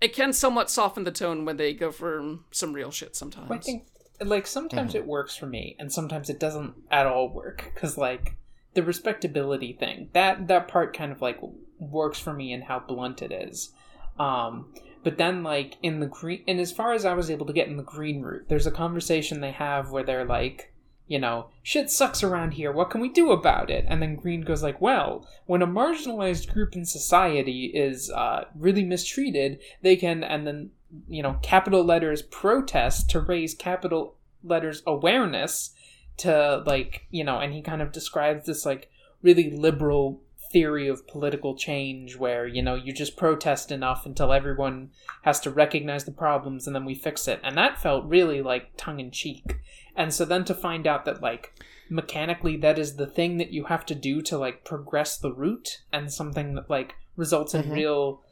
it can somewhat soften the tone when they go for some real shit sometimes. I think like sometimes it works for me, and sometimes it doesn't at all work because like the respectability thing that that part kind of like works for me and how blunt it is. Um, but then like in the green, and as far as I was able to get in the green route, there's a conversation they have where they're like, you know, shit sucks around here. What can we do about it? And then Green goes like, well, when a marginalized group in society is uh, really mistreated, they can, and then you know, capital letters protest to raise capital letters awareness to like you know, and he kind of describes this like really liberal theory of political change where you know you just protest enough until everyone has to recognize the problems and then we fix it. And that felt really like tongue in cheek and so then to find out that like mechanically that is the thing that you have to do to like progress the route and something that like results in Mhm. real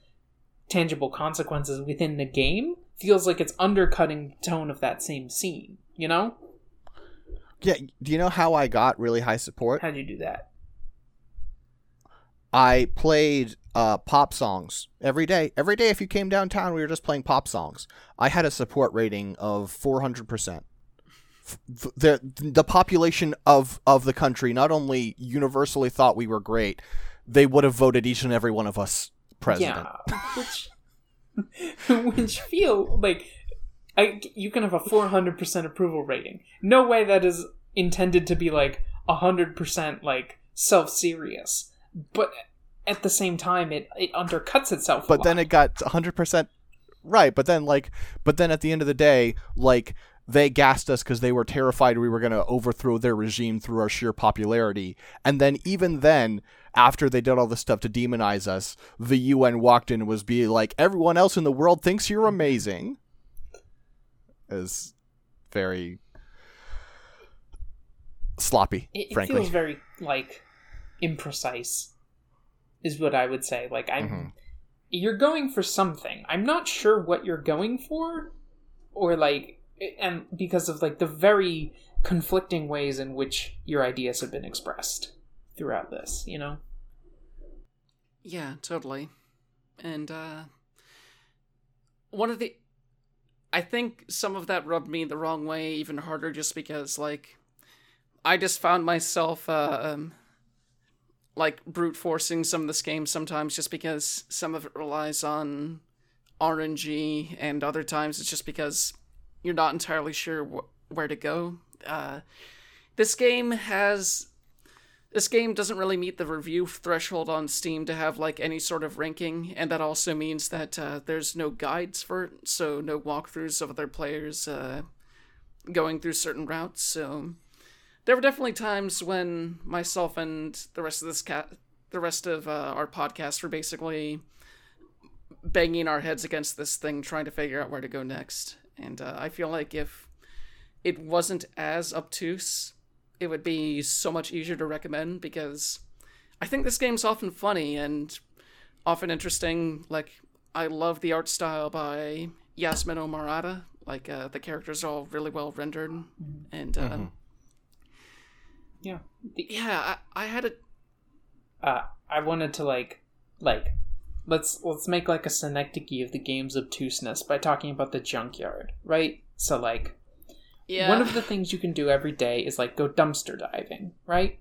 tangible consequences within the game feels like it's undercutting the tone of that same scene you know yeah, do you know how I got really high support? how'd you do that I played uh, pop songs every day. Every day, if you came downtown, we were just playing pop songs. I had a support rating of 400%. The, the population of, of the country not only universally thought we were great, they would have voted each and every one of us president. Yeah, which which feel like I, you can have a four hundred percent approval rating. No way that is intended to be like hundred percent like self serious, but at the same time, it it undercuts itself. But then it got 100% right. But then, like, but then at the end of the day, like, they gassed us because they were terrified we were going to overthrow their regime through our sheer popularity. And then, even then, after they did all this stuff to demonize us, the UN walked in and was be like, everyone else in the world thinks you're amazing. Is very sloppy, it, it frankly. feels very like imprecise. Is what I would say. Like I'm. Mhm. You're going for something. I'm not sure what you're going for, or like, and because of like the very conflicting ways in which your ideas have been expressed throughout this. You know. Yeah, totally. And uh one of the I think some of that rubbed me the wrong way even harder just because like I just found myself uh, um like brute forcing some of this game sometimes just because some of it relies on RNG, and other times it's just because you're not entirely sure wh- where to go. Uh, this game has this game doesn't really meet the review threshold on Steam to have like any sort of ranking, and that also means that uh, there's no guides for it, so no walkthroughs of other players uh, going through certain routes. So there were definitely times when myself and the rest of this cat, the rest of uh, our podcast, were basically banging our heads against this thing, trying to figure out where to go next. And uh, I feel like if it wasn't as obtuse it would be so much easier to recommend because I think this game's often funny and often interesting. Like I love the art style by Yasmino Morata. Like uh, the characters are all really well rendered, mm-hmm. and uh, mm-hmm. yeah, the, yeah. I, I had a. Uh, I wanted to like, like, let's let's make like a synecdoche of the game's obtuseness by talking about the junkyard, right? So like, yeah. One of the things you can do every day is like go dumpster diving, right?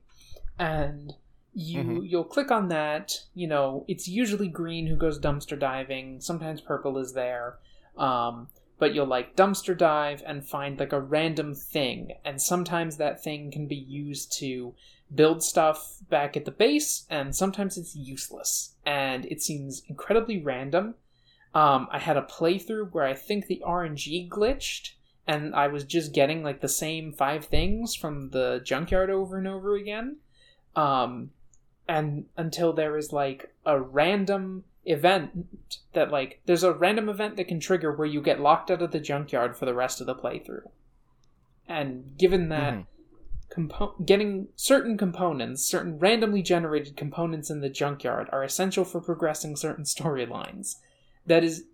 And you mm-hmm. you'll click on that, you know, it's usually green who goes dumpster diving, sometimes purple is there. Um, but you'll like dumpster dive and find like a random thing and sometimes that thing can be used to build stuff back at the base and sometimes it's useless and it seems incredibly random um, i had a playthrough where i think the rng glitched and I was just getting like the same five things from the junkyard over and over again. Um, and until there is like a random event that like there's a random event that can trigger where you get locked out of the junkyard for the rest of the playthrough. And given that mm-hmm. Compo- getting certain components, certain randomly generated components in the junkyard are essential for progressing certain storylines. That is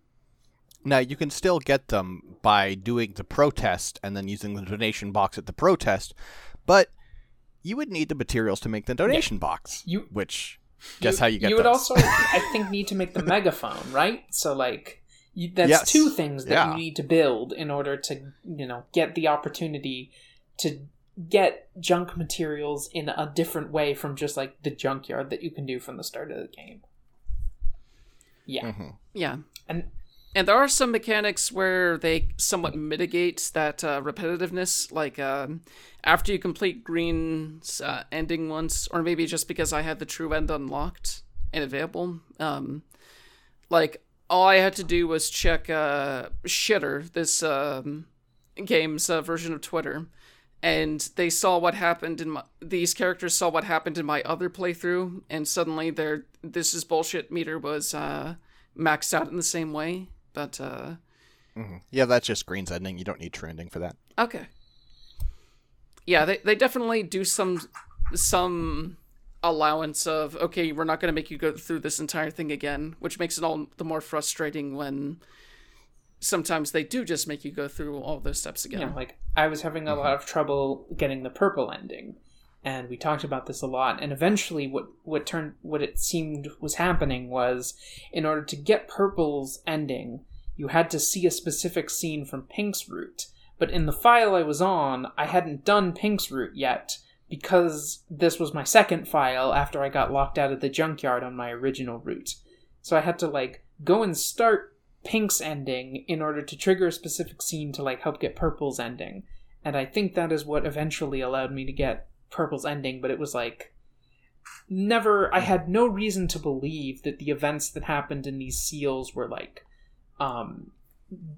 now you can still get them by doing the protest and then using the donation box at the protest, but you would need the materials to make the donation yeah. box. You which guess you, how you get You would also I think need to make the megaphone, right? So like you, that's yes. two things that yeah. you need to build in order to, you know, get the opportunity to get junk materials in a different way from just like the junkyard that you can do from the start of the game. Yeah. Mm-hmm. Yeah. And and there are some mechanics where they somewhat mitigate that uh, repetitiveness, like um, after you complete Green's uh, ending once, or maybe just because I had the true end unlocked and available. Um, like all I had to do was check uh, Shitter, this um, game's uh, version of Twitter, and they saw what happened in my. These characters saw what happened in my other playthrough, and suddenly their this is bullshit meter was uh, maxed out in the same way but uh mm-hmm. yeah, that's just Green's ending. You don't need true ending for that. Okay. Yeah, they they definitely do some some allowance of okay, we're not going to make you go through this entire thing again, which makes it all the more frustrating when sometimes they do just make you go through all those steps again. Yeah, like I was having a mm-hmm. lot of trouble getting the purple ending, and we talked about this a lot. And eventually, what what turned what it seemed was happening was, in order to get purple's ending, you had to see a specific scene from Pink's route. But in the file I was on, I hadn't done Pink's route yet because this was my second file after I got locked out of the junkyard on my original route. So I had to like go and start Pink's ending in order to trigger a specific scene to like help get Purple's ending. And I think that is what eventually allowed me to get Purple's ending, but it was like never I had no reason to believe that the events that happened in these seals were like um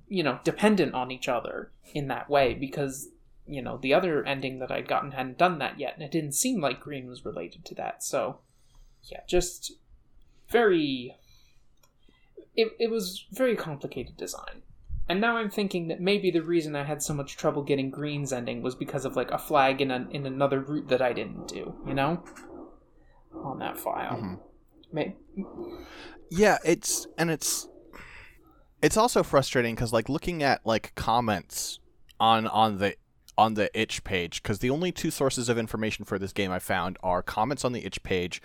you know, dependent on each other in that way because you know, the other ending that I'd gotten hadn't done that yet, and it didn't seem like Green was related to that. So, yeah, just very. It, it was very complicated design. And now I'm thinking that maybe the reason I had so much trouble getting Green's ending was because of like a flag in a, in another route that I didn't do, you know, on that file. Mm-hmm. Maybe. Yeah, it's and it's it's also frustrating because like looking at like comments on on the on the itch page because the only two sources of information for this game I found are comments on the itch page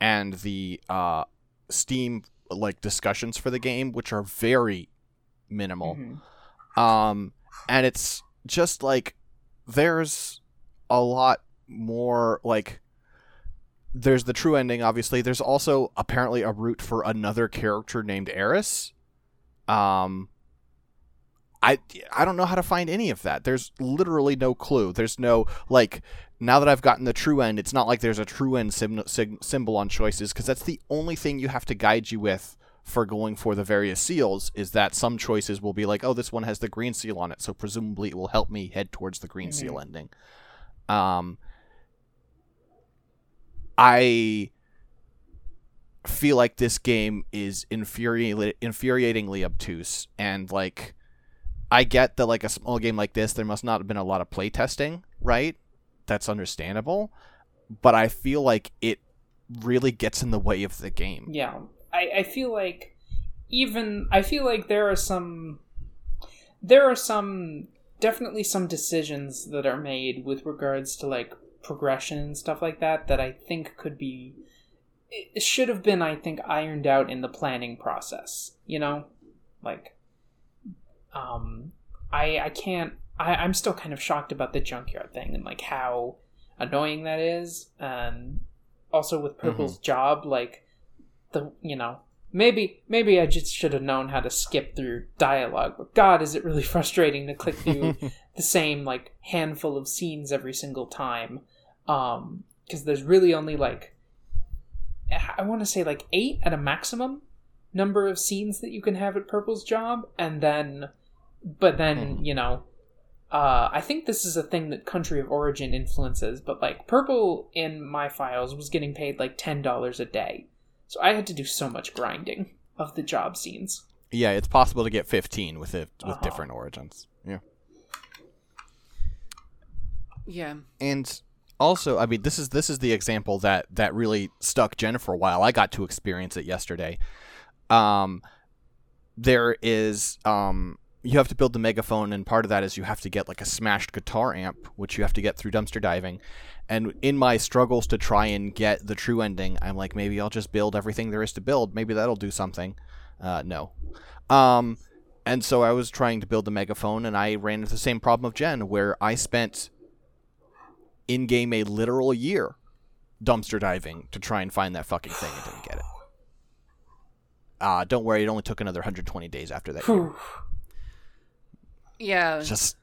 and the uh, Steam like discussions for the game, which are very minimal. Mm-hmm. Um, and it's just like there's a lot more like there's the true ending obviously there's also apparently a route for another character named eris Um, I I don't know how to find any of that. There's literally no clue. There's no like now that I've gotten the true end, it's not like there's a true end sim- sim- symbol on choices because that's the only thing you have to guide you with for going for the various seals is that some choices will be like, oh, this one has the green seal on it, so presumably it will help me head towards the green Mhm. seal ending. Um, I feel like this game is infuriating, infuriatingly obtuse, and like, I get that like a small game like this, there must not have been a lot of playtesting, right? That's understandable, but I feel like it really gets in the way of the game. Yeah, I, I feel like even I feel like there are some there are some definitely some decisions that are made with regards to like progression and stuff like that that I think could be it should have been I think ironed out in the planning process. You know, like um I I can't I, I'm still kind of shocked about the junkyard thing and like how annoying that is. And also with Purple's job, like the you know maybe maybe I just should have known how to skip through dialogue. But God, is it really frustrating to click through the same like handful of scenes every single time? Um, because there's really only like I want to say like eight at a maximum number of scenes that you can have at Purple's job, and then but then Mhm. you know uh, I think this is a thing that country of origin influences, but like Purple in my files was getting paid like ten dollars a day, so I had to do so much grinding of the job scenes. Yeah, it's possible to get 15 with it with Uh-huh. different origins. Yeah. Yeah. And also, I mean, this is this is the example that that really stuck Jen for a while. I got to experience it yesterday. Um, there is um, you have to build the megaphone, and part of that is you have to get like a smashed guitar amp, which you have to get through dumpster diving. And in my struggles to try and get the true ending, I'm like, maybe I'll just build everything there is to build. Maybe that'll do something. Uh, no. Um, and so I was trying to build the megaphone, and I ran into the same problem of Jen, where I spent in game a literal year dumpster diving to try and find that fucking thing and didn't get it. Uh, don't worry, it only took another 120 days after that. Yeah. Just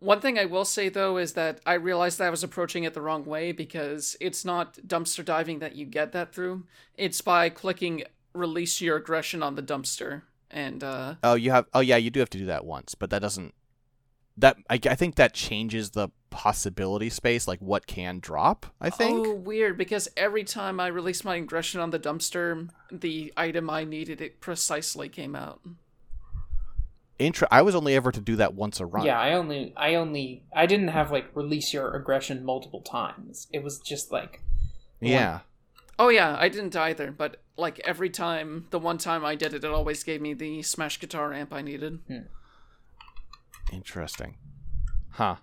One thing I will say though is that I realized that I was approaching it the wrong way because it's not dumpster diving that you get that through. It's by clicking release your aggression on the dumpster and uh oh, you have oh yeah, you do have to do that once, but that doesn't that I, I think that changes the possibility space, like what can drop. I think. Oh, weird because every time I released my aggression on the dumpster, the item I needed it precisely came out. Intra- I was only ever to do that once a run. Yeah, I only, I only, I didn't have like release your aggression multiple times. It was just like, Yeah. Oh yeah, I didn't either, but like every time, the one time I did it, it always gave me the smash guitar amp I needed. Interesting. Huh.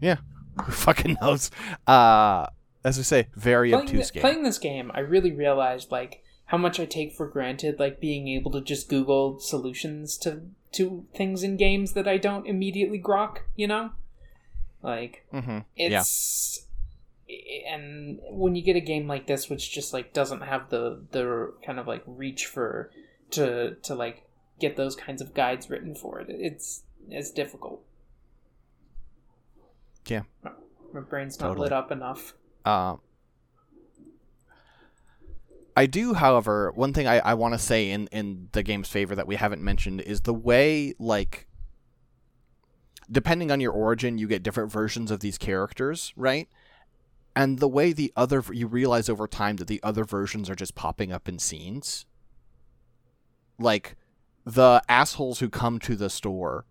Yeah. Who fucking knows? Uh as i say, very playing, obtuse thi- game. playing this game, I really realized like how much I take for granted, like being able to just Google solutions to to things in games that I don't immediately grok. You know, like mm-hmm. Yeah. it's and when you get a game like this which just like doesn't have the the kind of like reach for to to like get those kinds of guides written for it it's it's difficult Yeah. my, brain's not Totally. lit up enough Uh, I do, however, one thing I, I want to say in, in the game's favor that we haven't mentioned is the way, like, depending on your origin, you get different versions of these characters, right? And the way the other, you realize over time that the other versions are just popping up in scenes. Like, the assholes who come to the store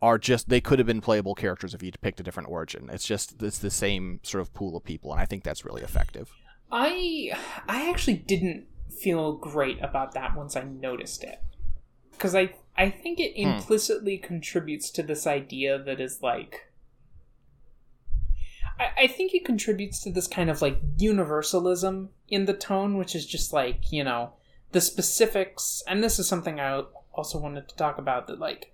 are just they could have been playable characters if you'd picked a different origin. It's just it's the same sort of pool of people, and I think that's really effective. I i actually didn't feel great about that once i noticed it because i i think it Hmm. implicitly contributes to this idea that is like I, I think it contributes to this kind of like universalism in the tone, which is just like, you know, the specifics. And this is something I also wanted to talk about that, like,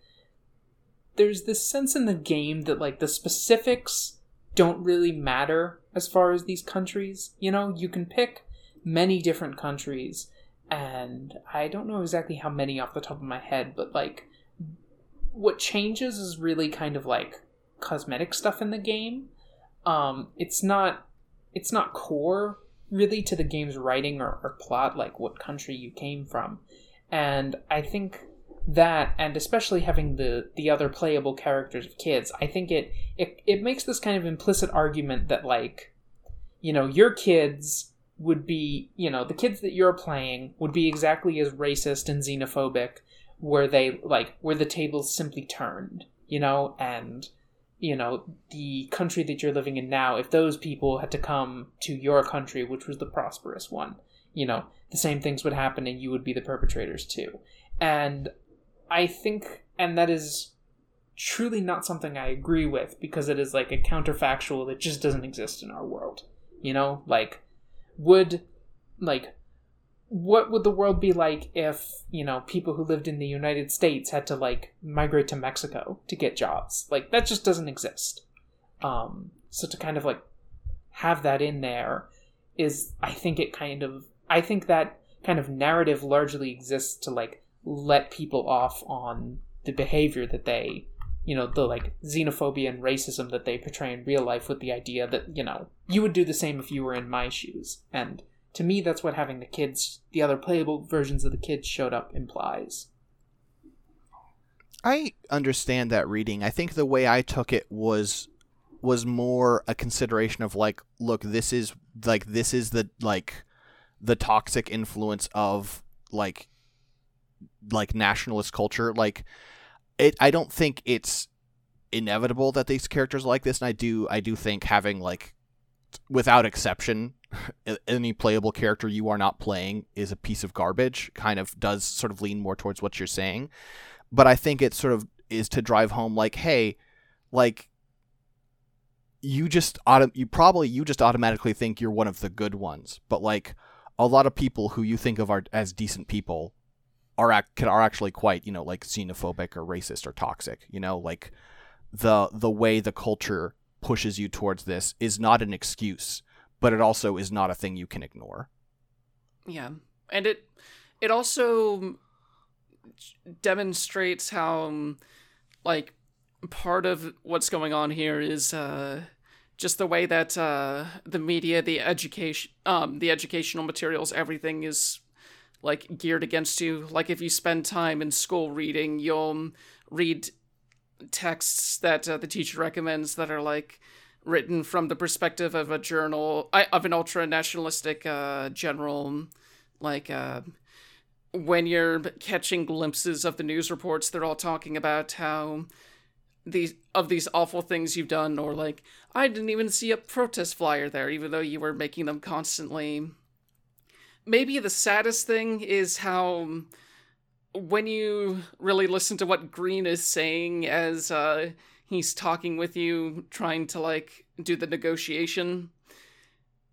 there's this sense in the game that, like, the specifics don't really matter as far as these countries. You know, you can pick many different countries, and I don't know exactly how many off the top of my head, but like what changes is really kind of like cosmetic stuff in the game. Um, it's not it's not core really to the game's writing or, or plot, like what country you came from. And I think that and especially having the the other playable characters of kids i think it it, it makes this kind of implicit argument that like you know your kids would be you know the kids that you're playing would be exactly as racist and xenophobic where they like where the tables simply turned you know? And you know the country that you're living in now if those people had to come to your country which was the prosperous one you know the same things would happen and you would be the perpetrators too. And I think, and that is truly not something I agree with because it is like a counterfactual that just doesn't exist in our world. You know, like, would, like, what would the world be like if, you know, people who lived in the United States had to, like, migrate to Mexico to get jobs? Like, that just doesn't exist. Um, so to kind of, like, have that in there is, I think it kind of, I think that kind of narrative largely exists to, like, let people off on the behavior that they you know the like xenophobia and racism that they portray in real life with the idea that you know you would do the same if you were in my shoes. And to me that's what having the kids the other playable versions of the kids showed up implies. I understand that reading. I think the way i took it was was more a consideration of like look this is like this is the like the toxic influence of like like nationalist culture. Like it i don't think it's inevitable that these characters like this and i do i do think having like without exception any playable character you are not playing is a piece of garbage kind of does sort of lean more towards what you're saying. But i think it sort of is to drive home like hey like you just auto- you probably you just automatically think you're one of the good ones but like a lot of people who you think of are as decent people are are actually quite you know like xenophobic or racist or toxic. You know, like the the way the culture pushes you towards this is not an excuse, but it also is not a thing you can ignore. Yeah, and it it also demonstrates how like part of what's going on here is uh just the way that uh, the media, the education, um, the educational materials, everything is like geared against you. Like if you spend time in school reading, you'll read texts that uh, the teacher recommends that are like written from the perspective of a journal of an ultra nationalistic uh, general like uh, when you're catching glimpses of the news reports they're all talking about how these of these awful things you've done or like i didn't even see a protest flyer there even though you were making them constantly maybe the saddest thing is how when you really listen to what Green is saying as uh, he's talking with you, trying to like do the negotiation,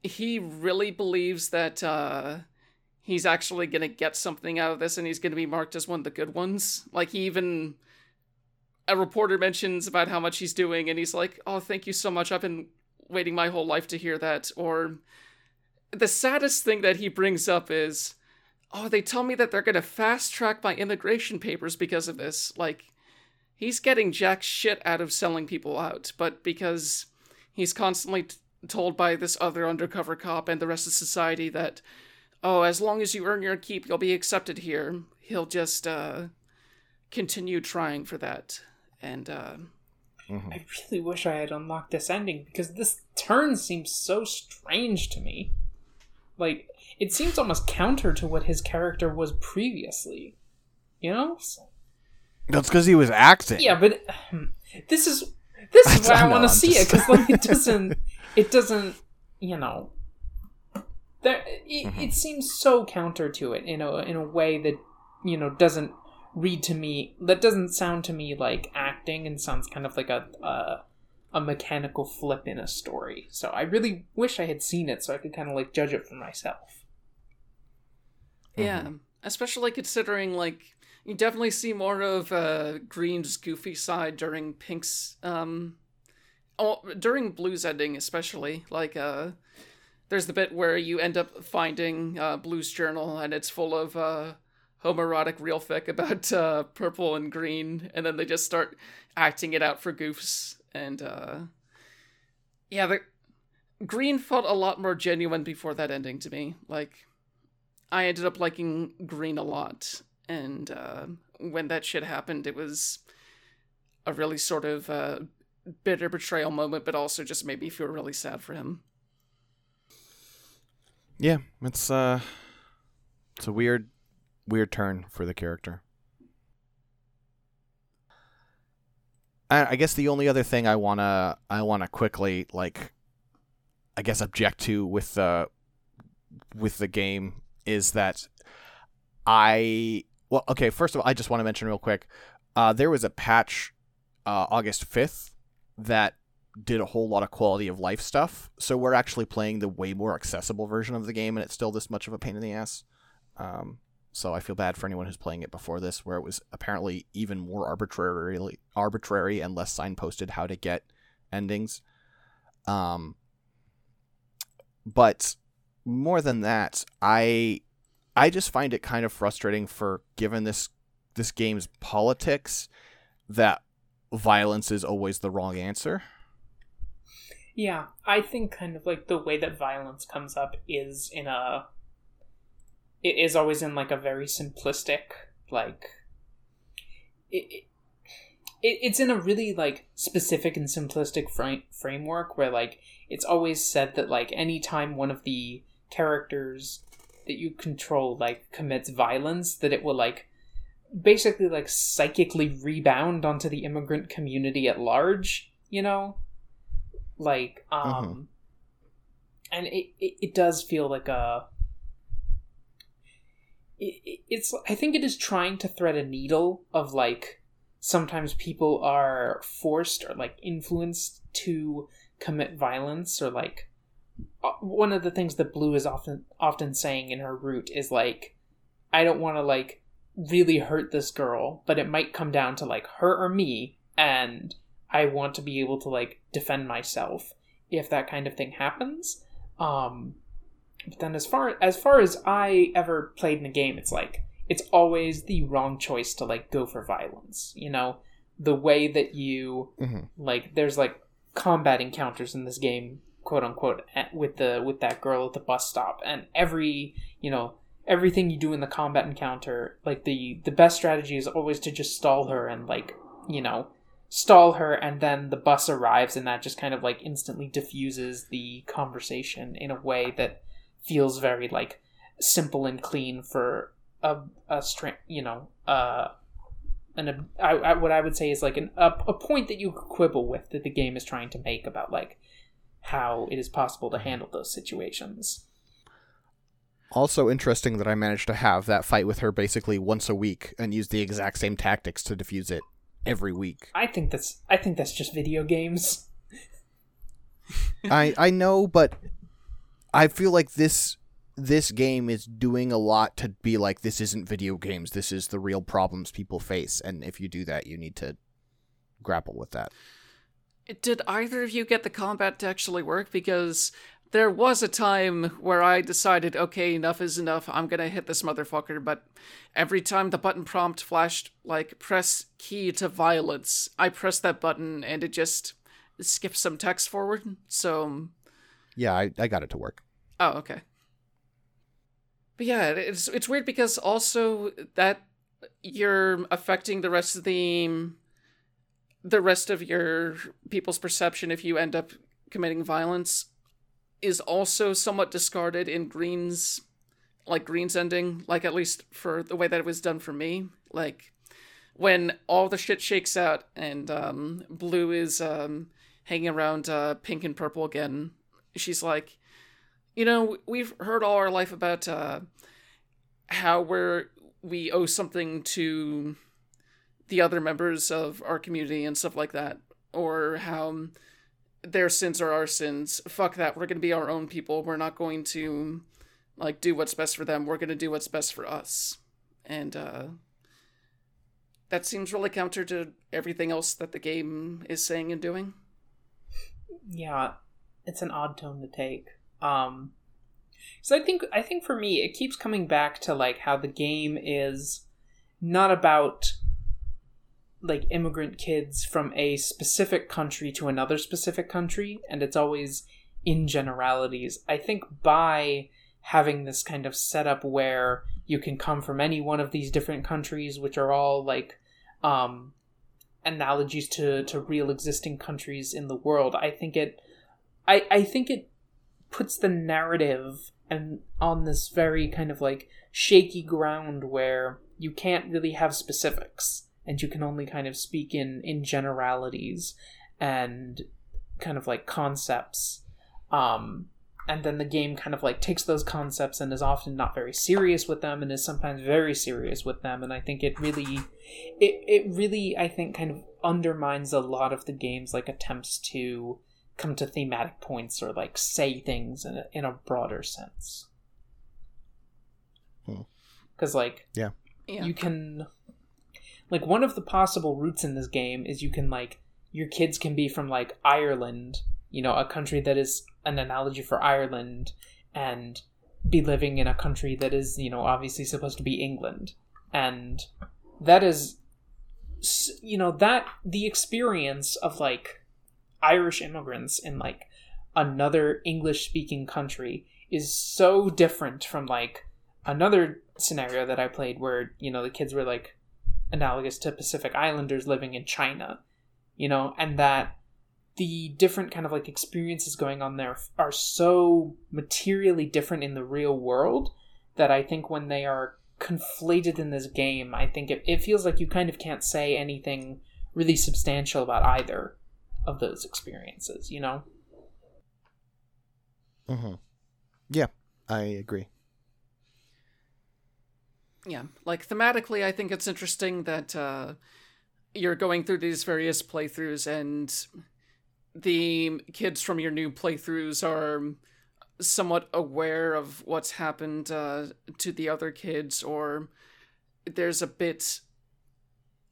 he really believes that uh, he's actually gonna get something out of this, and he's gonna be marked as one of the good ones. Like he even a reporter mentions about how much he's doing, and he's like, "Oh, thank you so much. I've been waiting my whole life to hear that." Or the saddest thing that he brings up is, oh, they tell me that they're gonna fast track my immigration papers because of this. Like, he's getting jack shit out of selling people out, but because he's constantly t- told by this other undercover cop and the rest of society that, oh, as long as you earn your keep, you'll be accepted here, he'll just uh, continue trying for that. And uh, mm-hmm. I really wish I had unlocked this ending because this turn seems so strange to me. Like it seems almost counter to what his character was previously. You know? That's because he was acting. Yeah, but um, this is this is why I, I want to see just... it because like it doesn't it doesn't you know there it, mm-hmm. it seems so counter to it in a in a way that you know doesn't read to me that doesn't sound to me like acting and sounds kind of like a, a a mechanical flip in a story. So I really wish I had seen it so I could kind of like judge it for myself. Yeah, mm-hmm. especially considering like you definitely see more of uh, Green's goofy side during Pink's um oh, during Blue's ending especially like uh there's the bit where you end up finding uh, Blue's journal, and it's full of uh, homoerotic real fic about uh, purple and green, and then they just start acting it out for goofs. And uh, yeah, the green felt a lot more genuine before that ending to me. Like, I ended up liking green a lot, and uh, when that shit happened, it was a really sort of uh, bitter betrayal moment, but also just made me feel really sad for him. Yeah, it's uh, it's a weird, weird turn for the character. I, guess the only other thing I wanna I wanna quickly like, I guess object to with the with the game is that I well okay first of all I just want to mention real quick, uh, there was a patch, uh, August fifth that did a whole lot of quality of life stuff. So we're actually playing the way more accessible version of the game, and it's still this much of a pain in the ass. Um, so I feel bad for anyone who's playing it before this, where it was apparently even more arbitrarily arbitrary and less signposted how to get endings. Um, but more than that, I I just find it kind of frustrating for given this this game's politics that violence is always the wrong answer. Yeah, I think kind of like the way that violence comes up is in a it is always in like a very simplistic like it, it it's in a really like specific and simplistic frame, framework where like it's always said that like anytime one of the characters that you control like commits violence that it will like basically like psychically rebound onto the immigrant community at large you know like um Mhm. and it, it it does feel like a it, it- it's i think it is trying to thread a needle of like sometimes people are forced or like influenced to commit violence or like uh, one of the things that blue is often often saying in her route is like i don't want to like really hurt this girl but it might come down to like her or me and i want to be able to like defend myself if that kind of thing happens. Um but then as far as far as i ever played in the game it's like it's always the wrong choice to like go for violence you know the way that you Mhm. like there's like combat encounters in this game quote unquote with the with that girl at the bus stop and every you know everything you do in the combat encounter like the the best strategy is always to just stall her and like you know stall her and then the bus arrives and that just kind of like instantly diffuses the conversation in a way that feels very like simple and clean for a a string you know uh an I, I, what I would say is like an a, a point that you could quibble with that the game is trying to make about like how it is possible to handle those situations. Also interesting that I managed to have that fight with her basically once a week and use the exact same tactics to defuse it every week. I think that's I think that's just video games. I I know, but I feel like this this game is doing a lot to be like this isn't video games. This is the real problems people face, and if you do that, you need to grapple with that. Did either of you get the combat to actually work? Because there was a time where I decided, okay, enough is enough. I'm gonna hit this motherfucker. But every time the button prompt flashed, like press key to violence, I pressed that button and it just skipped some text forward. So, Yeah, I, I got it to work. Oh, okay. But yeah, it's it's weird because also that you're affecting the rest of the the rest of your people's perception if you end up committing violence is also somewhat discarded in Green's like Green's ending, like at least for the way that it was done for me. Like when all the shit shakes out and um, Blue is um, hanging around uh, Pink and Purple again, she's like, you know, we've heard all our life about uh, how we're we owe something to the other members of our community and stuff like that, or how their sins are our sins. Fuck that. We're gonna be our own people. We're not going to like do what's best for them. We're gonna do what's best for us. And uh that seems really counter to everything else that the game is saying and doing. Yeah, it's an odd tone to take. Um, so I think I think for me, it keeps coming back to like how the game is not about like immigrant kids from a specific country to another specific country, and it's always in generalities. I think by having this kind of setup where you can come from any one of these different countries, which are all like um, analogies to, to real existing countries in the world, I think it I, I think it puts the narrative and on this very kind of like shaky ground where you can't really have specifics and you can only kind of speak in in generalities and kind of like concepts um and then the game kind of like takes those concepts and is often not very serious with them and is sometimes very serious with them and i think it really it, it really i think kind of undermines a lot of the game's like attempts to come to thematic points or like say things in a, in a broader sense because Hmm. like Yeah. Yeah. you can like one of the possible routes in this game is you can like your kids can be from like Ireland, you know, a country that is an analogy for Ireland and be living in a country that is, you know, obviously supposed to be England. And that is you know, that the experience of like Irish immigrants in like another English speaking country is so different from like another scenario that I played where, you know, the kids were like analogous to Pacific Islanders living in China, you know, and that the different kind of like experiences going on there are so materially different in the real world that I think when they are conflated in this game, I think it, it feels like you kind of can't say anything really substantial about either of those experiences, you know? hmm Yeah, I agree. Yeah, like thematically, I think it's interesting that uh, you're going through these various playthroughs, and the kids from your new playthroughs are somewhat aware of what's happened uh, to the other kids, or there's a bit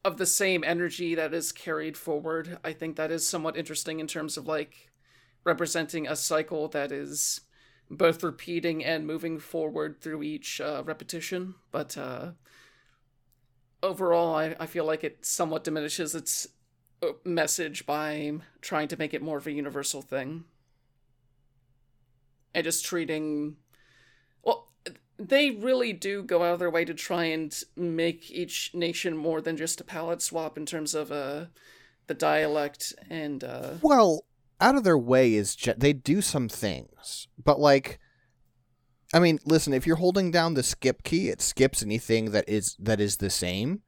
of the same energy that is carried forward. I think that is somewhat interesting in terms of like representing a cycle that is both repeating and moving forward through each uh, repetition. But uh, overall, I, I feel like it somewhat diminishes its uh, message by trying to make it more of a universal thing. And just treating. They really do go out of their way to try and make each nation more than just a palette swap in terms of uh, the dialect and. Uh, Well, out of their way is ge- they do some things, but like, I mean, listen, if you're holding down the skip key, it skips anything that is that is the same,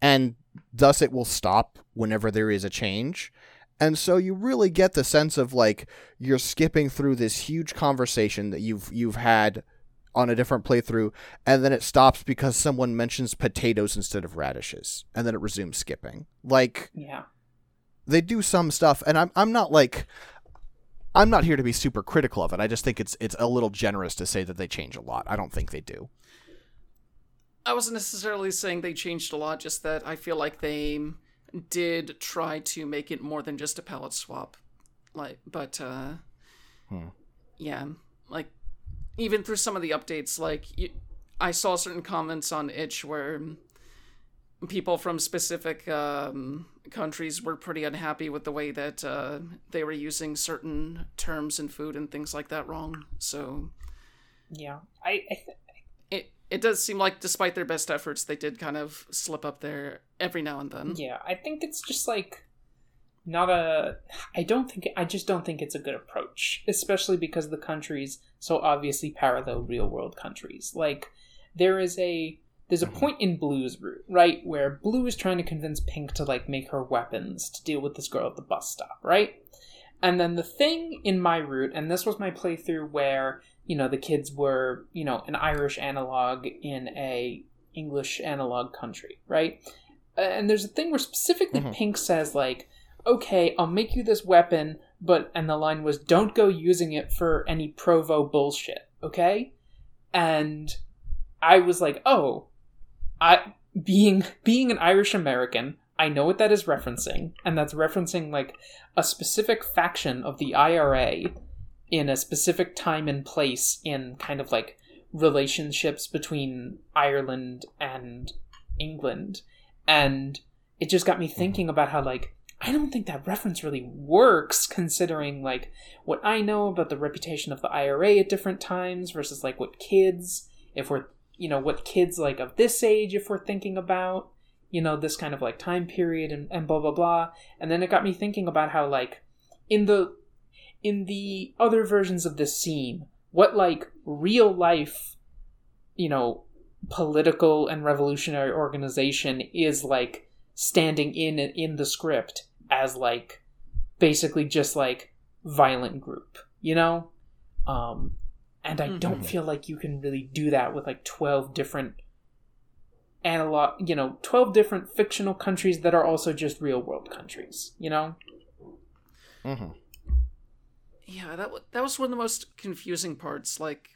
and thus it will stop whenever there is a change. And so you really get the sense of like you're skipping through this huge conversation that you've you've had on a different playthrough, and then it stops because someone mentions potatoes instead of radishes, and then it resumes skipping. Like Yeah. they do some stuff and I'm I'm not like I'm not here to be super critical of it. I just think it's it's a little generous to say that they change a lot. I don't think they do. I wasn't necessarily saying they changed a lot, just that I feel like they did try to make it more than just a palette swap. Like, but uh, Hmm. yeah, like even through some of the updates, like you, I saw certain comments on itch where people from specific um, countries were pretty unhappy with the way that uh, they were using certain terms in food and things like that wrong. So Yeah. I, I th- it it does seem like despite their best efforts they did kind of slip up there every now and then Yeah, I think it's just like not a. I don't think. I just don't think it's a good approach, especially because the countries so obviously parallel real world countries. Like there is a there's a point in Blue's route, right, where Blue is trying to convince Pink to like make her weapons to deal with this girl at the bus stop, right? And then the thing in my route, and this was my playthrough where you know the kids were you know an Irish analog in a English analog country, right? and there's a thing where specifically Mhm. Pink says like, "Okay, I'll make you this weapon, but," and the line was, "Don't go using it for any provo bullshit." Okay, and I was like, "Oh, I being being an Irish American." I know what that is referencing, and that's referencing like a specific faction of the IRA in a specific time and place in kind of like relationships between Ireland and England. And it just got me thinking about how like I don't think that reference really works considering like what I know about the reputation of the IRA at different times versus like what kids if we're you know what kids like of this age if we're thinking about you know this kind of like time period and, and blah blah blah. And then it got me thinking about how like in the in the other versions of this scene what like real life you know political and revolutionary organization is like standing in in the script as like basically just like violent group you know um and i don't Mhm. feel like you can really do that with like 12 different analog you know 12 different fictional countries that are also just real world countries you know Mm-hmm. Yeah, that wa- that was one of the most confusing parts. Like,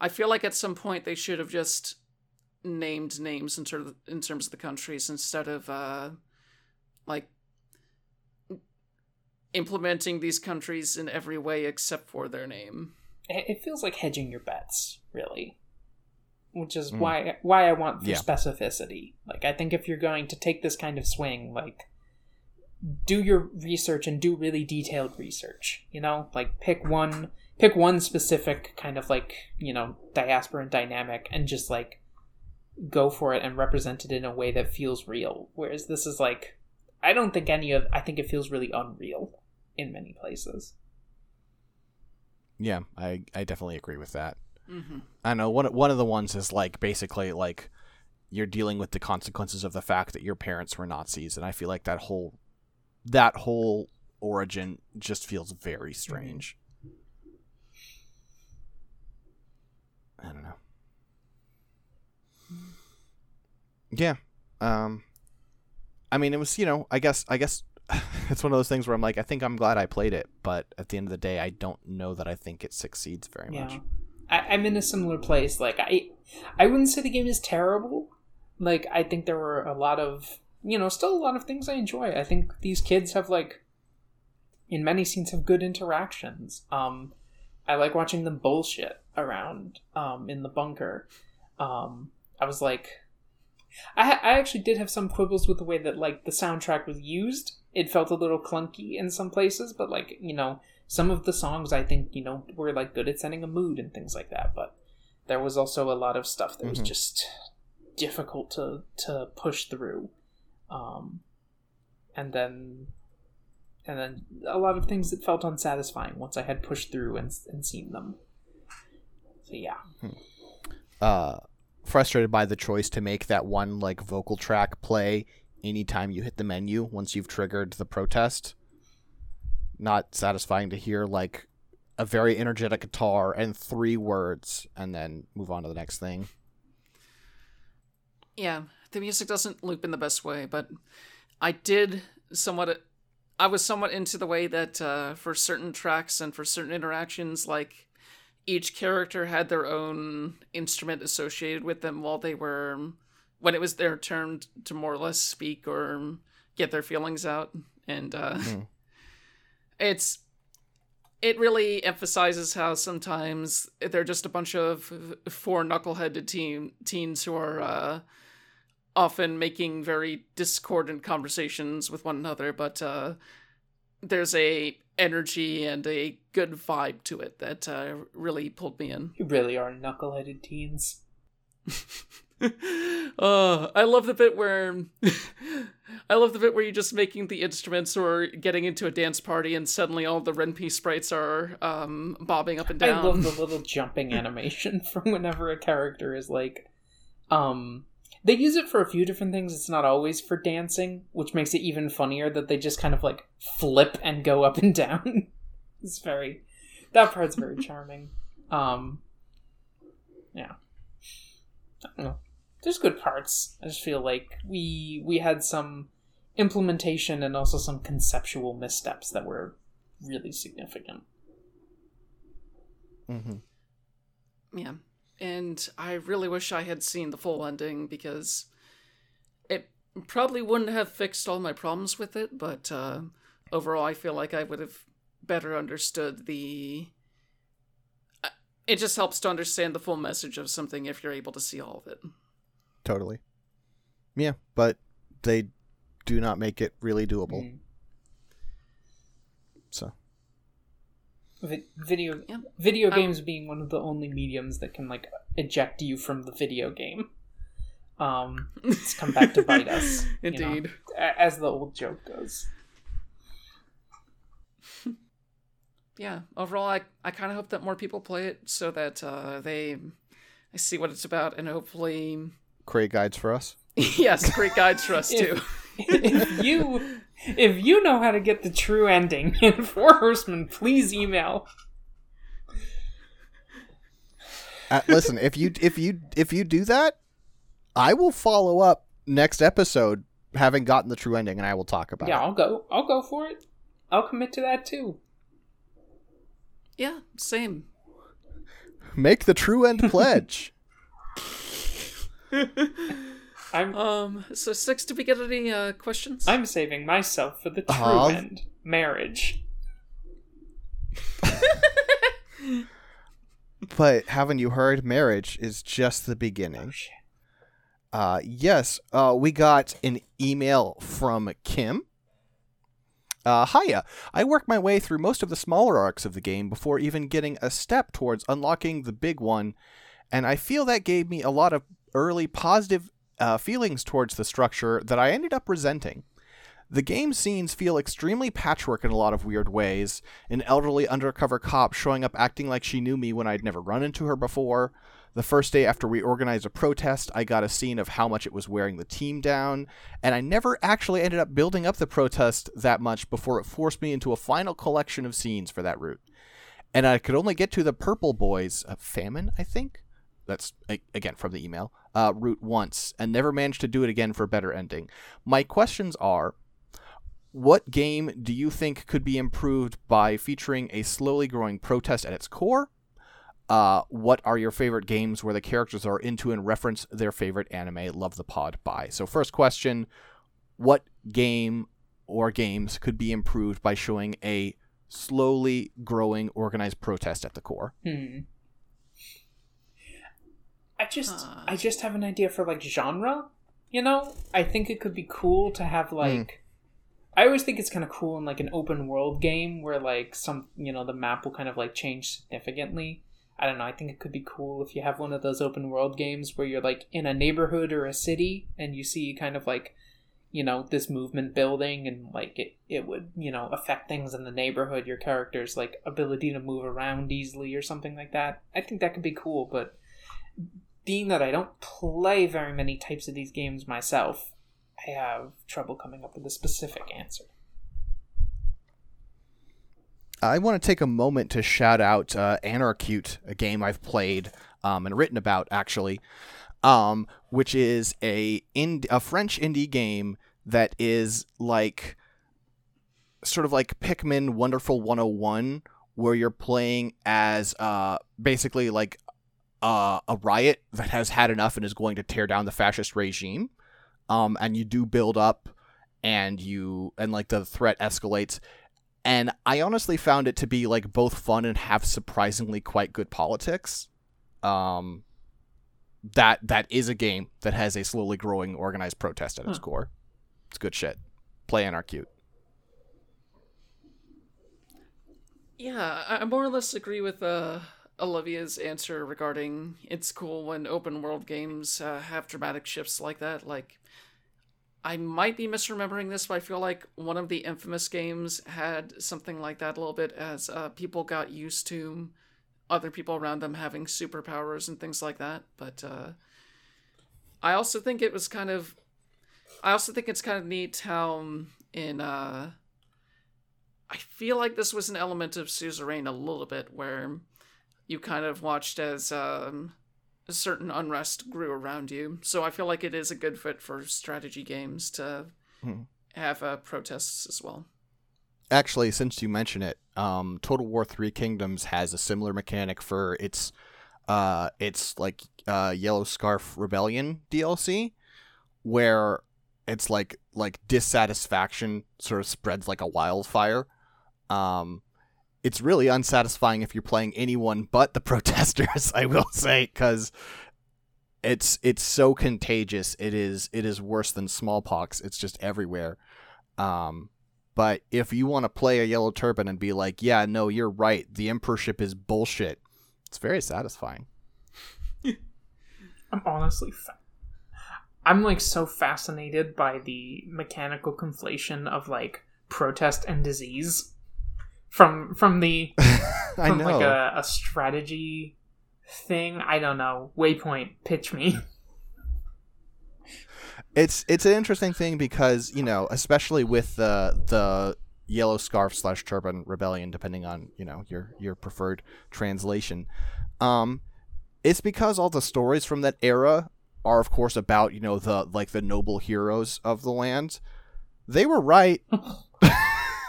I feel like at some point they should have just named names in terms of, in terms of the countries instead of uh, like implementing these countries in every way except for their name. it it feels like hedging your bets really which is Mm. why why i want for Yeah. specificity like i think if you're going to take this kind of swing like do your research and do really detailed research you know like pick one pick one specific kind of like you know diasporan dynamic and just like go for it and represent it in a way that feels real whereas this is like i don't think any of i think it feels really unreal in many places Yeah, I I definitely agree with that. Mm-hmm. I know one one of the ones is like basically like you're dealing with the consequences of the fact that your parents were Nazis, and I feel like that whole that whole origin just feels very strange. I don't know. Yeah. Um I mean it was, you know, I guess I guess it's one of those things where I'm like I think I'm glad I played it, but at the end of the day I don't know that I think it succeeds very much. I, I'm in a similar place. Like I, I wouldn't say the game is terrible. Like I think there were a lot of, you know, still a lot of things I enjoy. I think these kids have like, in many scenes, have good interactions. Um, I like watching them bullshit around um in the bunker. Um, I was like, I I actually did have some quibbles with the way that like the soundtrack was used. It felt a little clunky in some places, but like you know, some of the songs I think you know were like good at setting a mood and things like that. But there was also a lot of stuff that was Mhm. just difficult to to push through, um, and then and then a lot of things that felt unsatisfying once I had pushed through and and seen them. So yeah, uh, frustrated by the choice to make that one like vocal track play anytime you hit the menu once you've triggered the protest. Not satisfying to hear like a very energetic guitar and three words and then move on to the next thing. Yeah, the music doesn't loop in the best way, but I did somewhat. I was somewhat into the way that uh, for certain tracks and for certain interactions, like each character had their own instrument associated with them while they were when it was their turn to more or less speak or get their feelings out, and uh, Hmm. it's it really emphasizes how sometimes they're just a bunch of four knuckleheaded teen, teens who are uh, often making very discordant conversations with one another, but uh, there's a energy and a good vibe to it that uh, really pulled me in. you really are knuckleheaded teens. uh, I love the bit where I love the bit where you're just making the instruments or getting into a dance party and suddenly all the Ren'Py sprites are um, bobbing up and down. I love the little jumping animation from whenever a character is like, um, they use it for a few different things. It's not always for dancing, which makes it even funnier that they just kind of like flip and go up and down. it's very, that part's very charming. Um, yeah, I don't know. There's good parts. I just feel like we we had some implementation and also some conceptual missteps that were really significant. Mm-hmm. Yeah. And I really wish I had seen the full ending because it probably wouldn't have fixed all my problems with it, but uh, overall, I feel like I would have better understood the it just helps to understand the full message of something if you're able to see all of it. Totally. Yeah, but they do not make it really doable. Mm. So Vi- video Yeah. video Um, games being one of the only mediums that can like eject you from the video game. Um, it's come back to bite us. you know, Indeed. as the old joke goes. Yeah. Overall, I I kind of hope that more people play it so that uh, they I see what it's about and hopefully create guides for us. yes, great guides for us too. if you if you know how to get the true ending in Four Horsemen, please email. Uh, listen, if you if you if you do that, I will follow up next episode having gotten the true ending, and I will talk about Yeah, it. I'll go. I'll go for it. I'll commit to that too. Yeah, same. Make the true end pledge. I'm Um, so six, did we get any uh, questions? I'm saving myself for the true Uh-huh. end. Marriage. but haven't you heard? Marriage is just the beginning. Oh. Uh, yes, uh, we got an email from Kim. Uh, hiya. I worked my way through most of the smaller arcs of the game before even getting a step towards unlocking the big one, and I feel that gave me a lot of early positive uh, feelings towards the structure that I ended up resenting. The game scenes feel extremely patchwork in a lot of weird ways. An elderly undercover cop showing up acting like she knew me when I'd never run into her before. The first day after we organized a protest, I got a scene of how much it was wearing the team down, and I never actually ended up building up the protest that much before it forced me into a final collection of scenes for that route. And I could only get to the Purple Boys, uh, Famine, I think? That's, again, from the email, uh, route once, and never managed to do it again for a better ending. My questions are what game do you think could be improved by featuring a slowly growing protest at its core? Uh, what are your favorite games where the characters are into and reference their favorite anime? Love the pod. Bye. So, first question What game or games could be improved by showing a slowly growing organized protest at the core? Hmm. I just Uh. I just have an idea for like genre. You know, I think it could be cool to have like. I always think it's kind of cool in like an open world game where like some you know the map will kind of like change significantly. I don't know. I think it could be cool if you have one of those open world games where you're like in a neighborhood or a city and you see kind of like you know this movement building and like it it would you know affect things in the neighborhood your character's like ability to move around easily or something like that i think that could be cool but being that i don't play very many types of these games myself i have trouble coming up with a specific answer. I want to take a moment to shout out uh, Anarcute, a game I've played um, and written about actually, um, which is a ind- a French indie game that is like sort of like Pikmin Wonderful 101, where you're playing as uh, basically like uh, a riot that has had enough and is going to tear down the fascist regime, um, and you do build up, and you and like the threat escalates and I honestly found it to be like both fun and have surprisingly quite good politics. Um, that that is a game that has a slowly growing organized protest at its Huh. core. It's good shit. Play Anarcute. Yeah, I I more or less agree with uh, Olivia's answer regarding it's cool when open world games uh, have dramatic shifts like that. Like, I might be misremembering this, but I feel like one of the infamous games had something like that a little bit as uh, people got used to other people around them having superpowers and things like that. But uh, I also think it was kind of. I also think it's kind of neat how um, in. Uh, I feel like this was an element of Suzerain a little bit, where you kind of watched as um, a certain unrest grew around you. So I feel like it is a good fit for strategy games to Hmm. have uh, protests as well. Actually, since you mention it, um, Total War Three Kingdoms has a similar mechanic for its, uh, its like uh, Yellow Scarf Rebellion DLC, where it's like like dissatisfaction sort of spreads like a wildfire, um, it's really unsatisfying if you're playing anyone but the protesters. I will say because it's it's so contagious. It is it is worse than smallpox. It's just everywhere. Um, but if you want to play a yellow turban and be like, yeah, no, you're right. The emperorship is bullshit. It's very satisfying. I'm honestly, fa- I'm like so fascinated by the mechanical conflation of like protest and disease from from the I from know. like a, a strategy thing. I don't know. Waypoint, pitch me. it's it's an interesting thing because you know, especially with the the yellow scarf slash turban rebellion, depending on you know your your preferred translation. Um, it's because all the stories from that era are, of course, about you know the like the noble heroes of the land. They were right.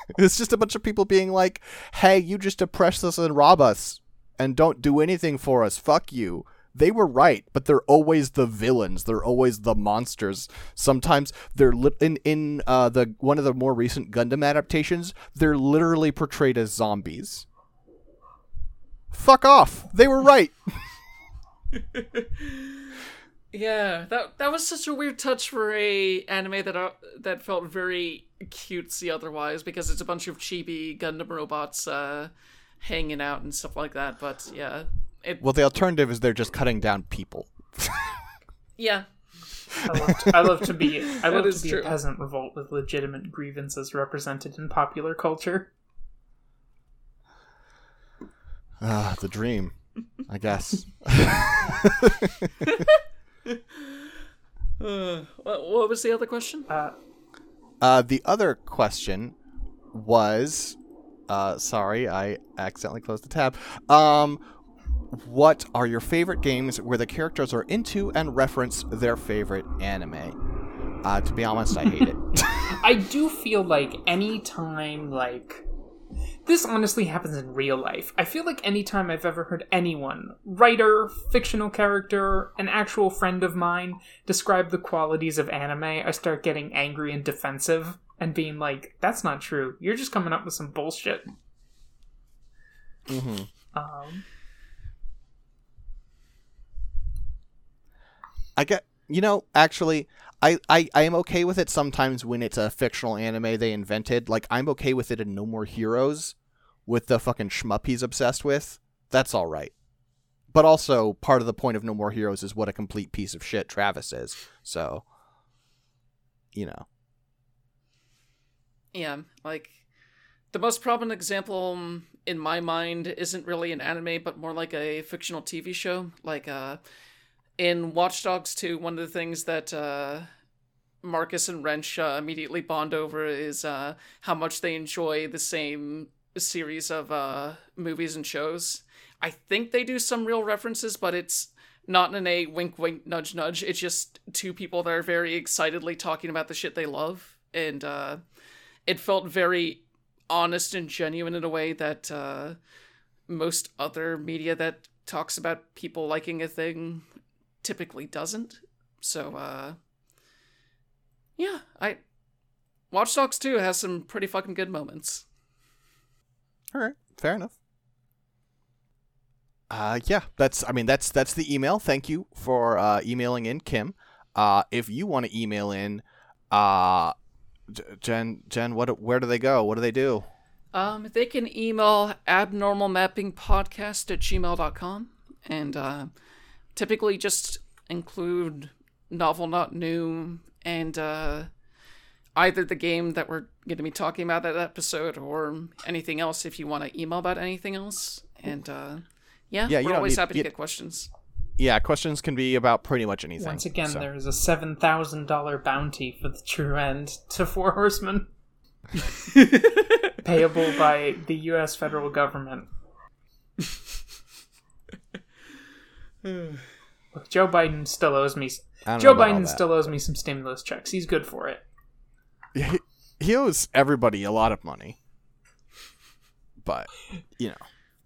it's just a bunch of people being like, "Hey, you just oppress us and rob us, and don't do anything for us. Fuck you." They were right, but they're always the villains. They're always the monsters. Sometimes they're li- in in uh, the one of the more recent Gundam adaptations. They're literally portrayed as zombies. Fuck off. They were right. Yeah, that that was such a weird touch for a anime that uh, that felt very cutesy otherwise because it's a bunch of chibi Gundam robots uh, hanging out and stuff like that. But yeah, it Well, the alternative is they're just cutting down people. yeah I love to, I love to be I love to be true. a peasant revolt with legitimate grievances represented in popular culture. Ah, the dream. I guess. Uh, what, what was the other question? Uh, Uh, the other question was, uh, sorry, I accidentally closed the tab. Um, what are your favorite games where the characters are into and reference their favorite anime? Uh, to be honest, I hate it. I do feel like any time like this honestly happens in real life. I feel like anytime I've ever heard anyone, writer, fictional character, an actual friend of mine, describe the qualities of anime, I start getting angry and defensive and being like, that's not true. You're just coming up with some bullshit. hmm Um, I get, you know, actually, I, I, am okay with it sometimes when it's a fictional anime they invented. Like, I'm okay with it in No More Heroes with the fucking shmup he's obsessed with. That's all right. But also, part of the point of No More Heroes is what a complete piece of shit Travis is. So, you know. Yeah, like the most prominent example um, in my mind isn't really an anime, but more like a fictional TV show. Like uh, in Watch Dogs 2, one of the things that uh, Marcus and Wrench uh, immediately bond over is uh, how much they enjoy the same series of uh, movies and shows. I think they do some real references, but it's not in a wink wink nudge nudge. It's just two people that are very excitedly talking about the shit they love. And uh, it felt very honest and genuine in a way that uh, most other media that talks about people liking a thing typically doesn't. So, uh, yeah, I. Watch Dogs 2 has some pretty fucking good moments. All right, fair enough. Uh, yeah, that's. I mean, that's that's the email. Thank you for uh, emailing in, Kim. Uh, if you want to email in, uh, Jen, Jen, what, where do they go? What do they do? Um, they can email abnormalmappingpodcast at gmail.com and uh, typically just include novel not new and uh, either the game that we're going to be talking about that episode or anything else if you want to email about anything else. And uh, yeah, Yeah, you we're always need- happy to you- get questions. Yeah, questions can be about pretty much anything. once again, so. there is a $7,000 bounty for the true end to Four Horsemen. Payable by the U.S. federal government. Look, Joe Biden still owes me. Joe know about all Biden still owes me some stimulus checks. He's good for it. he, he owes everybody a lot of money. But, you know.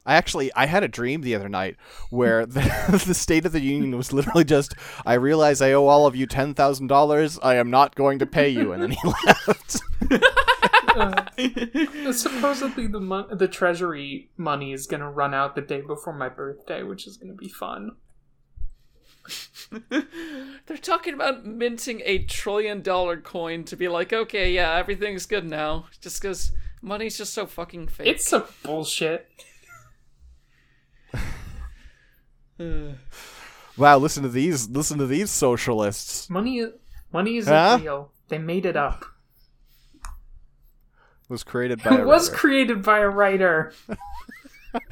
I actually I had a dream the other night where the, the State of the Union was literally just I realize I owe all of you ten thousand dollars. I am not going to pay you, and then he left. Uh, Supposedly the mon- the treasury money is gonna run out the day before my birthday, which is gonna be fun. They're talking about minting a trillion dollar coin to be like, okay, yeah, everything's good now. Just because money's just so fucking fake. It's some bullshit. Wow, listen to these listen to these socialists. Money, money isn't Huh? real. They made it up. Was created by It was writer. created by a writer.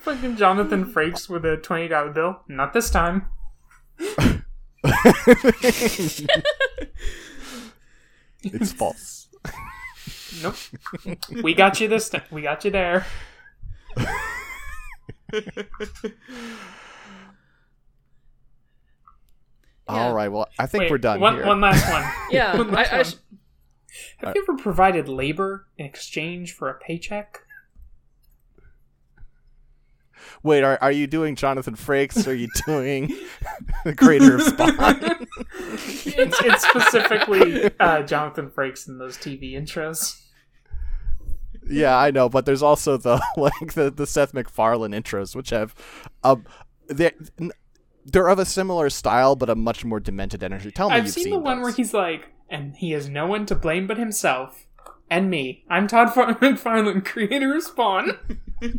Fucking Jonathan Frakes with a twenty dollar bill. Not this time. it's false. Nope. we got you this time. We got you there. Yeah. All right, well, I think Wait, we're done one, here. one last one. yeah, One I, last I one. sh- Have you ever provided labor in exchange for a paycheck? Wait, are are you doing Jonathan Frakes? Or are you doing the creator of Spawn? It's, it's specifically uh, Jonathan Frakes in those TV intros. yeah, I know, but there's also the like the, the Seth MacFarlane intros, which have um they they're of a similar style, but a much more demented energy. Tell me I've you've seen, the one where he's like, and he has no one to blame but himself and me. I'm Todd Far- McFarlane, creator of Spawn.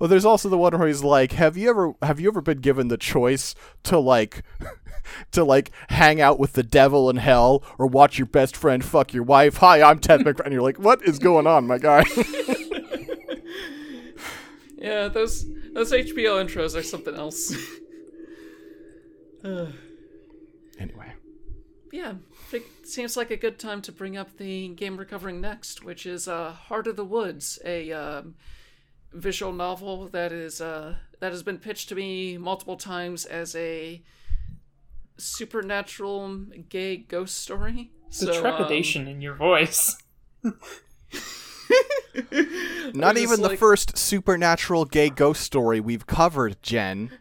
Well, there's also the one where he's like, "Have you ever have you ever been given the choice to like to like hang out with the devil in hell or watch your best friend fuck your wife?" Hi, I'm Ted McFarlane. And you're like, "What is going on, my guy?" yeah, those those HBO intros are something else. Uh, anyway, yeah, it seems like a good time to bring up the game we're covering next, which is uh, Heart of the Woods, a um, visual novel that is uh, that has been pitched to me multiple times as a supernatural gay ghost story. The So, um, trepidation in your voice. not just even the first supernatural gay ghost story we've covered, Jen.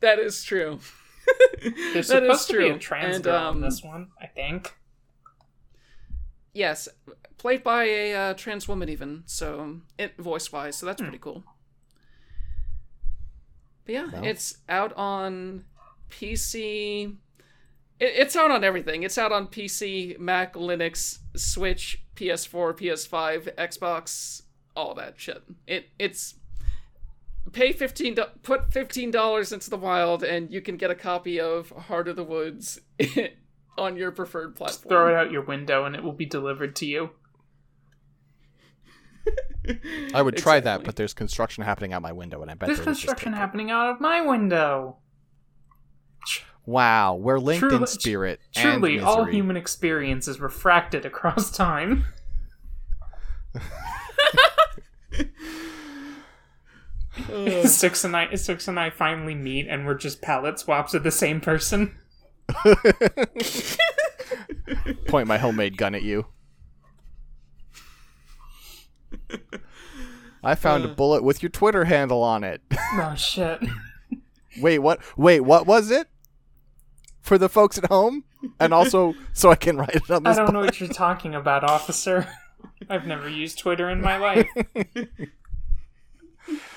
that is true. There's That is supposed to be a true. trans And, girl in um, this one, I think. Yes, played by a uh, trans woman, even so, it voice wise, so that's pretty cool. But yeah, Well. it's out on PC. It, it's out on everything. It's out on PC, Mac, Linux, Switch, PS4, PS5, Xbox, all that shit. It it's pay fifteen put fifteen dollars into the wild, and you can get a copy of Heart of the Woods on your preferred platform. Just Throw it out your window and it will be delivered to you. I would try that, but there's construction happening out my window, and I bet There's there was just construction happening out of my window. Wow, we're linked in spirit Truly, and all misery. human experience is refracted across time. Six and I, Six and I finally meet, and we're just palette swaps of the same person. Point my homemade gun at you. I found Uh. a bullet with your Twitter handle on it. Oh shit! Wait, what? Wait, what was it? For the folks at home, and also so I can write it on I don't book. know what you're talking about, officer. I've never used Twitter in my life.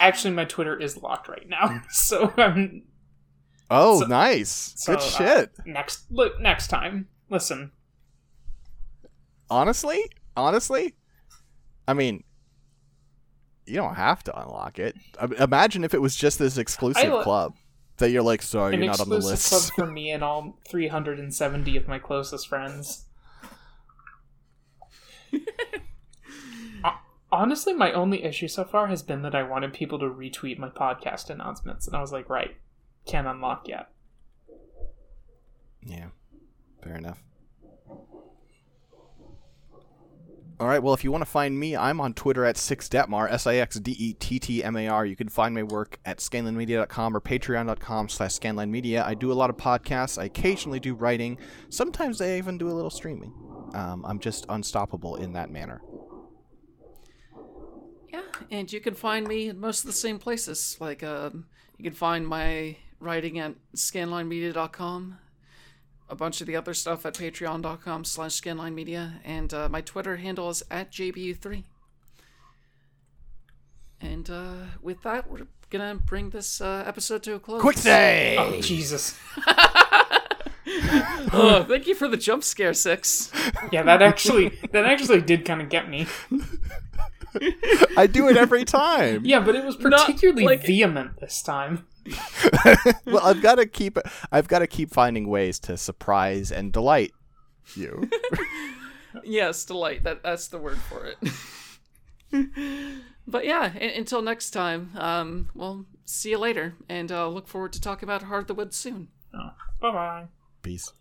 Actually, my Twitter is locked right now, so I'm Oh, So- nice. so, Good uh, shit. next look next time. Listen, honestly, honestly, I mean, you don't have to unlock it. I- Imagine if it was just this exclusive I club that you're like, sorry, you're not on the exclusive list. club for me and all 370 of my closest friends. Honestly, my only issue so far has been that I wanted people to retweet my podcast announcements, and I was like, right, can't unlock yet. Yeah, fair enough. All right. Well, if you want to find me, I'm on Twitter at sixdettmar, S-I-X-D-E-T-T-M-A-R. You can find my work at scanlinemedia.com or patreon.com slash scanlinemedia. I do a lot of podcasts. I occasionally do writing. Sometimes I even do a little streaming. Um, I'm just unstoppable in that manner. Yeah, and you can find me in most of the same places. Like, um, you can find my writing at scanlinemedia.com. a bunch of the other stuff at patreon.com slash scanline media and uh, my twitter handle is at jbu3 and uh, with that we're gonna bring this uh, episode to a close Quick say. Oh, Jesus. oh, thank you for the jump scare six Yeah, that actually that actually did kind of get me. I do it every time. Yeah, but it was particularly like- vehement this time. Well, I've got to keep. I've got to keep finding ways to surprise and delight you. yes delight that that's the word for it but yeah a- until next time um we'll see you later and uh, look forward to talking about heart of the woods soon Oh, bye bye. Peace.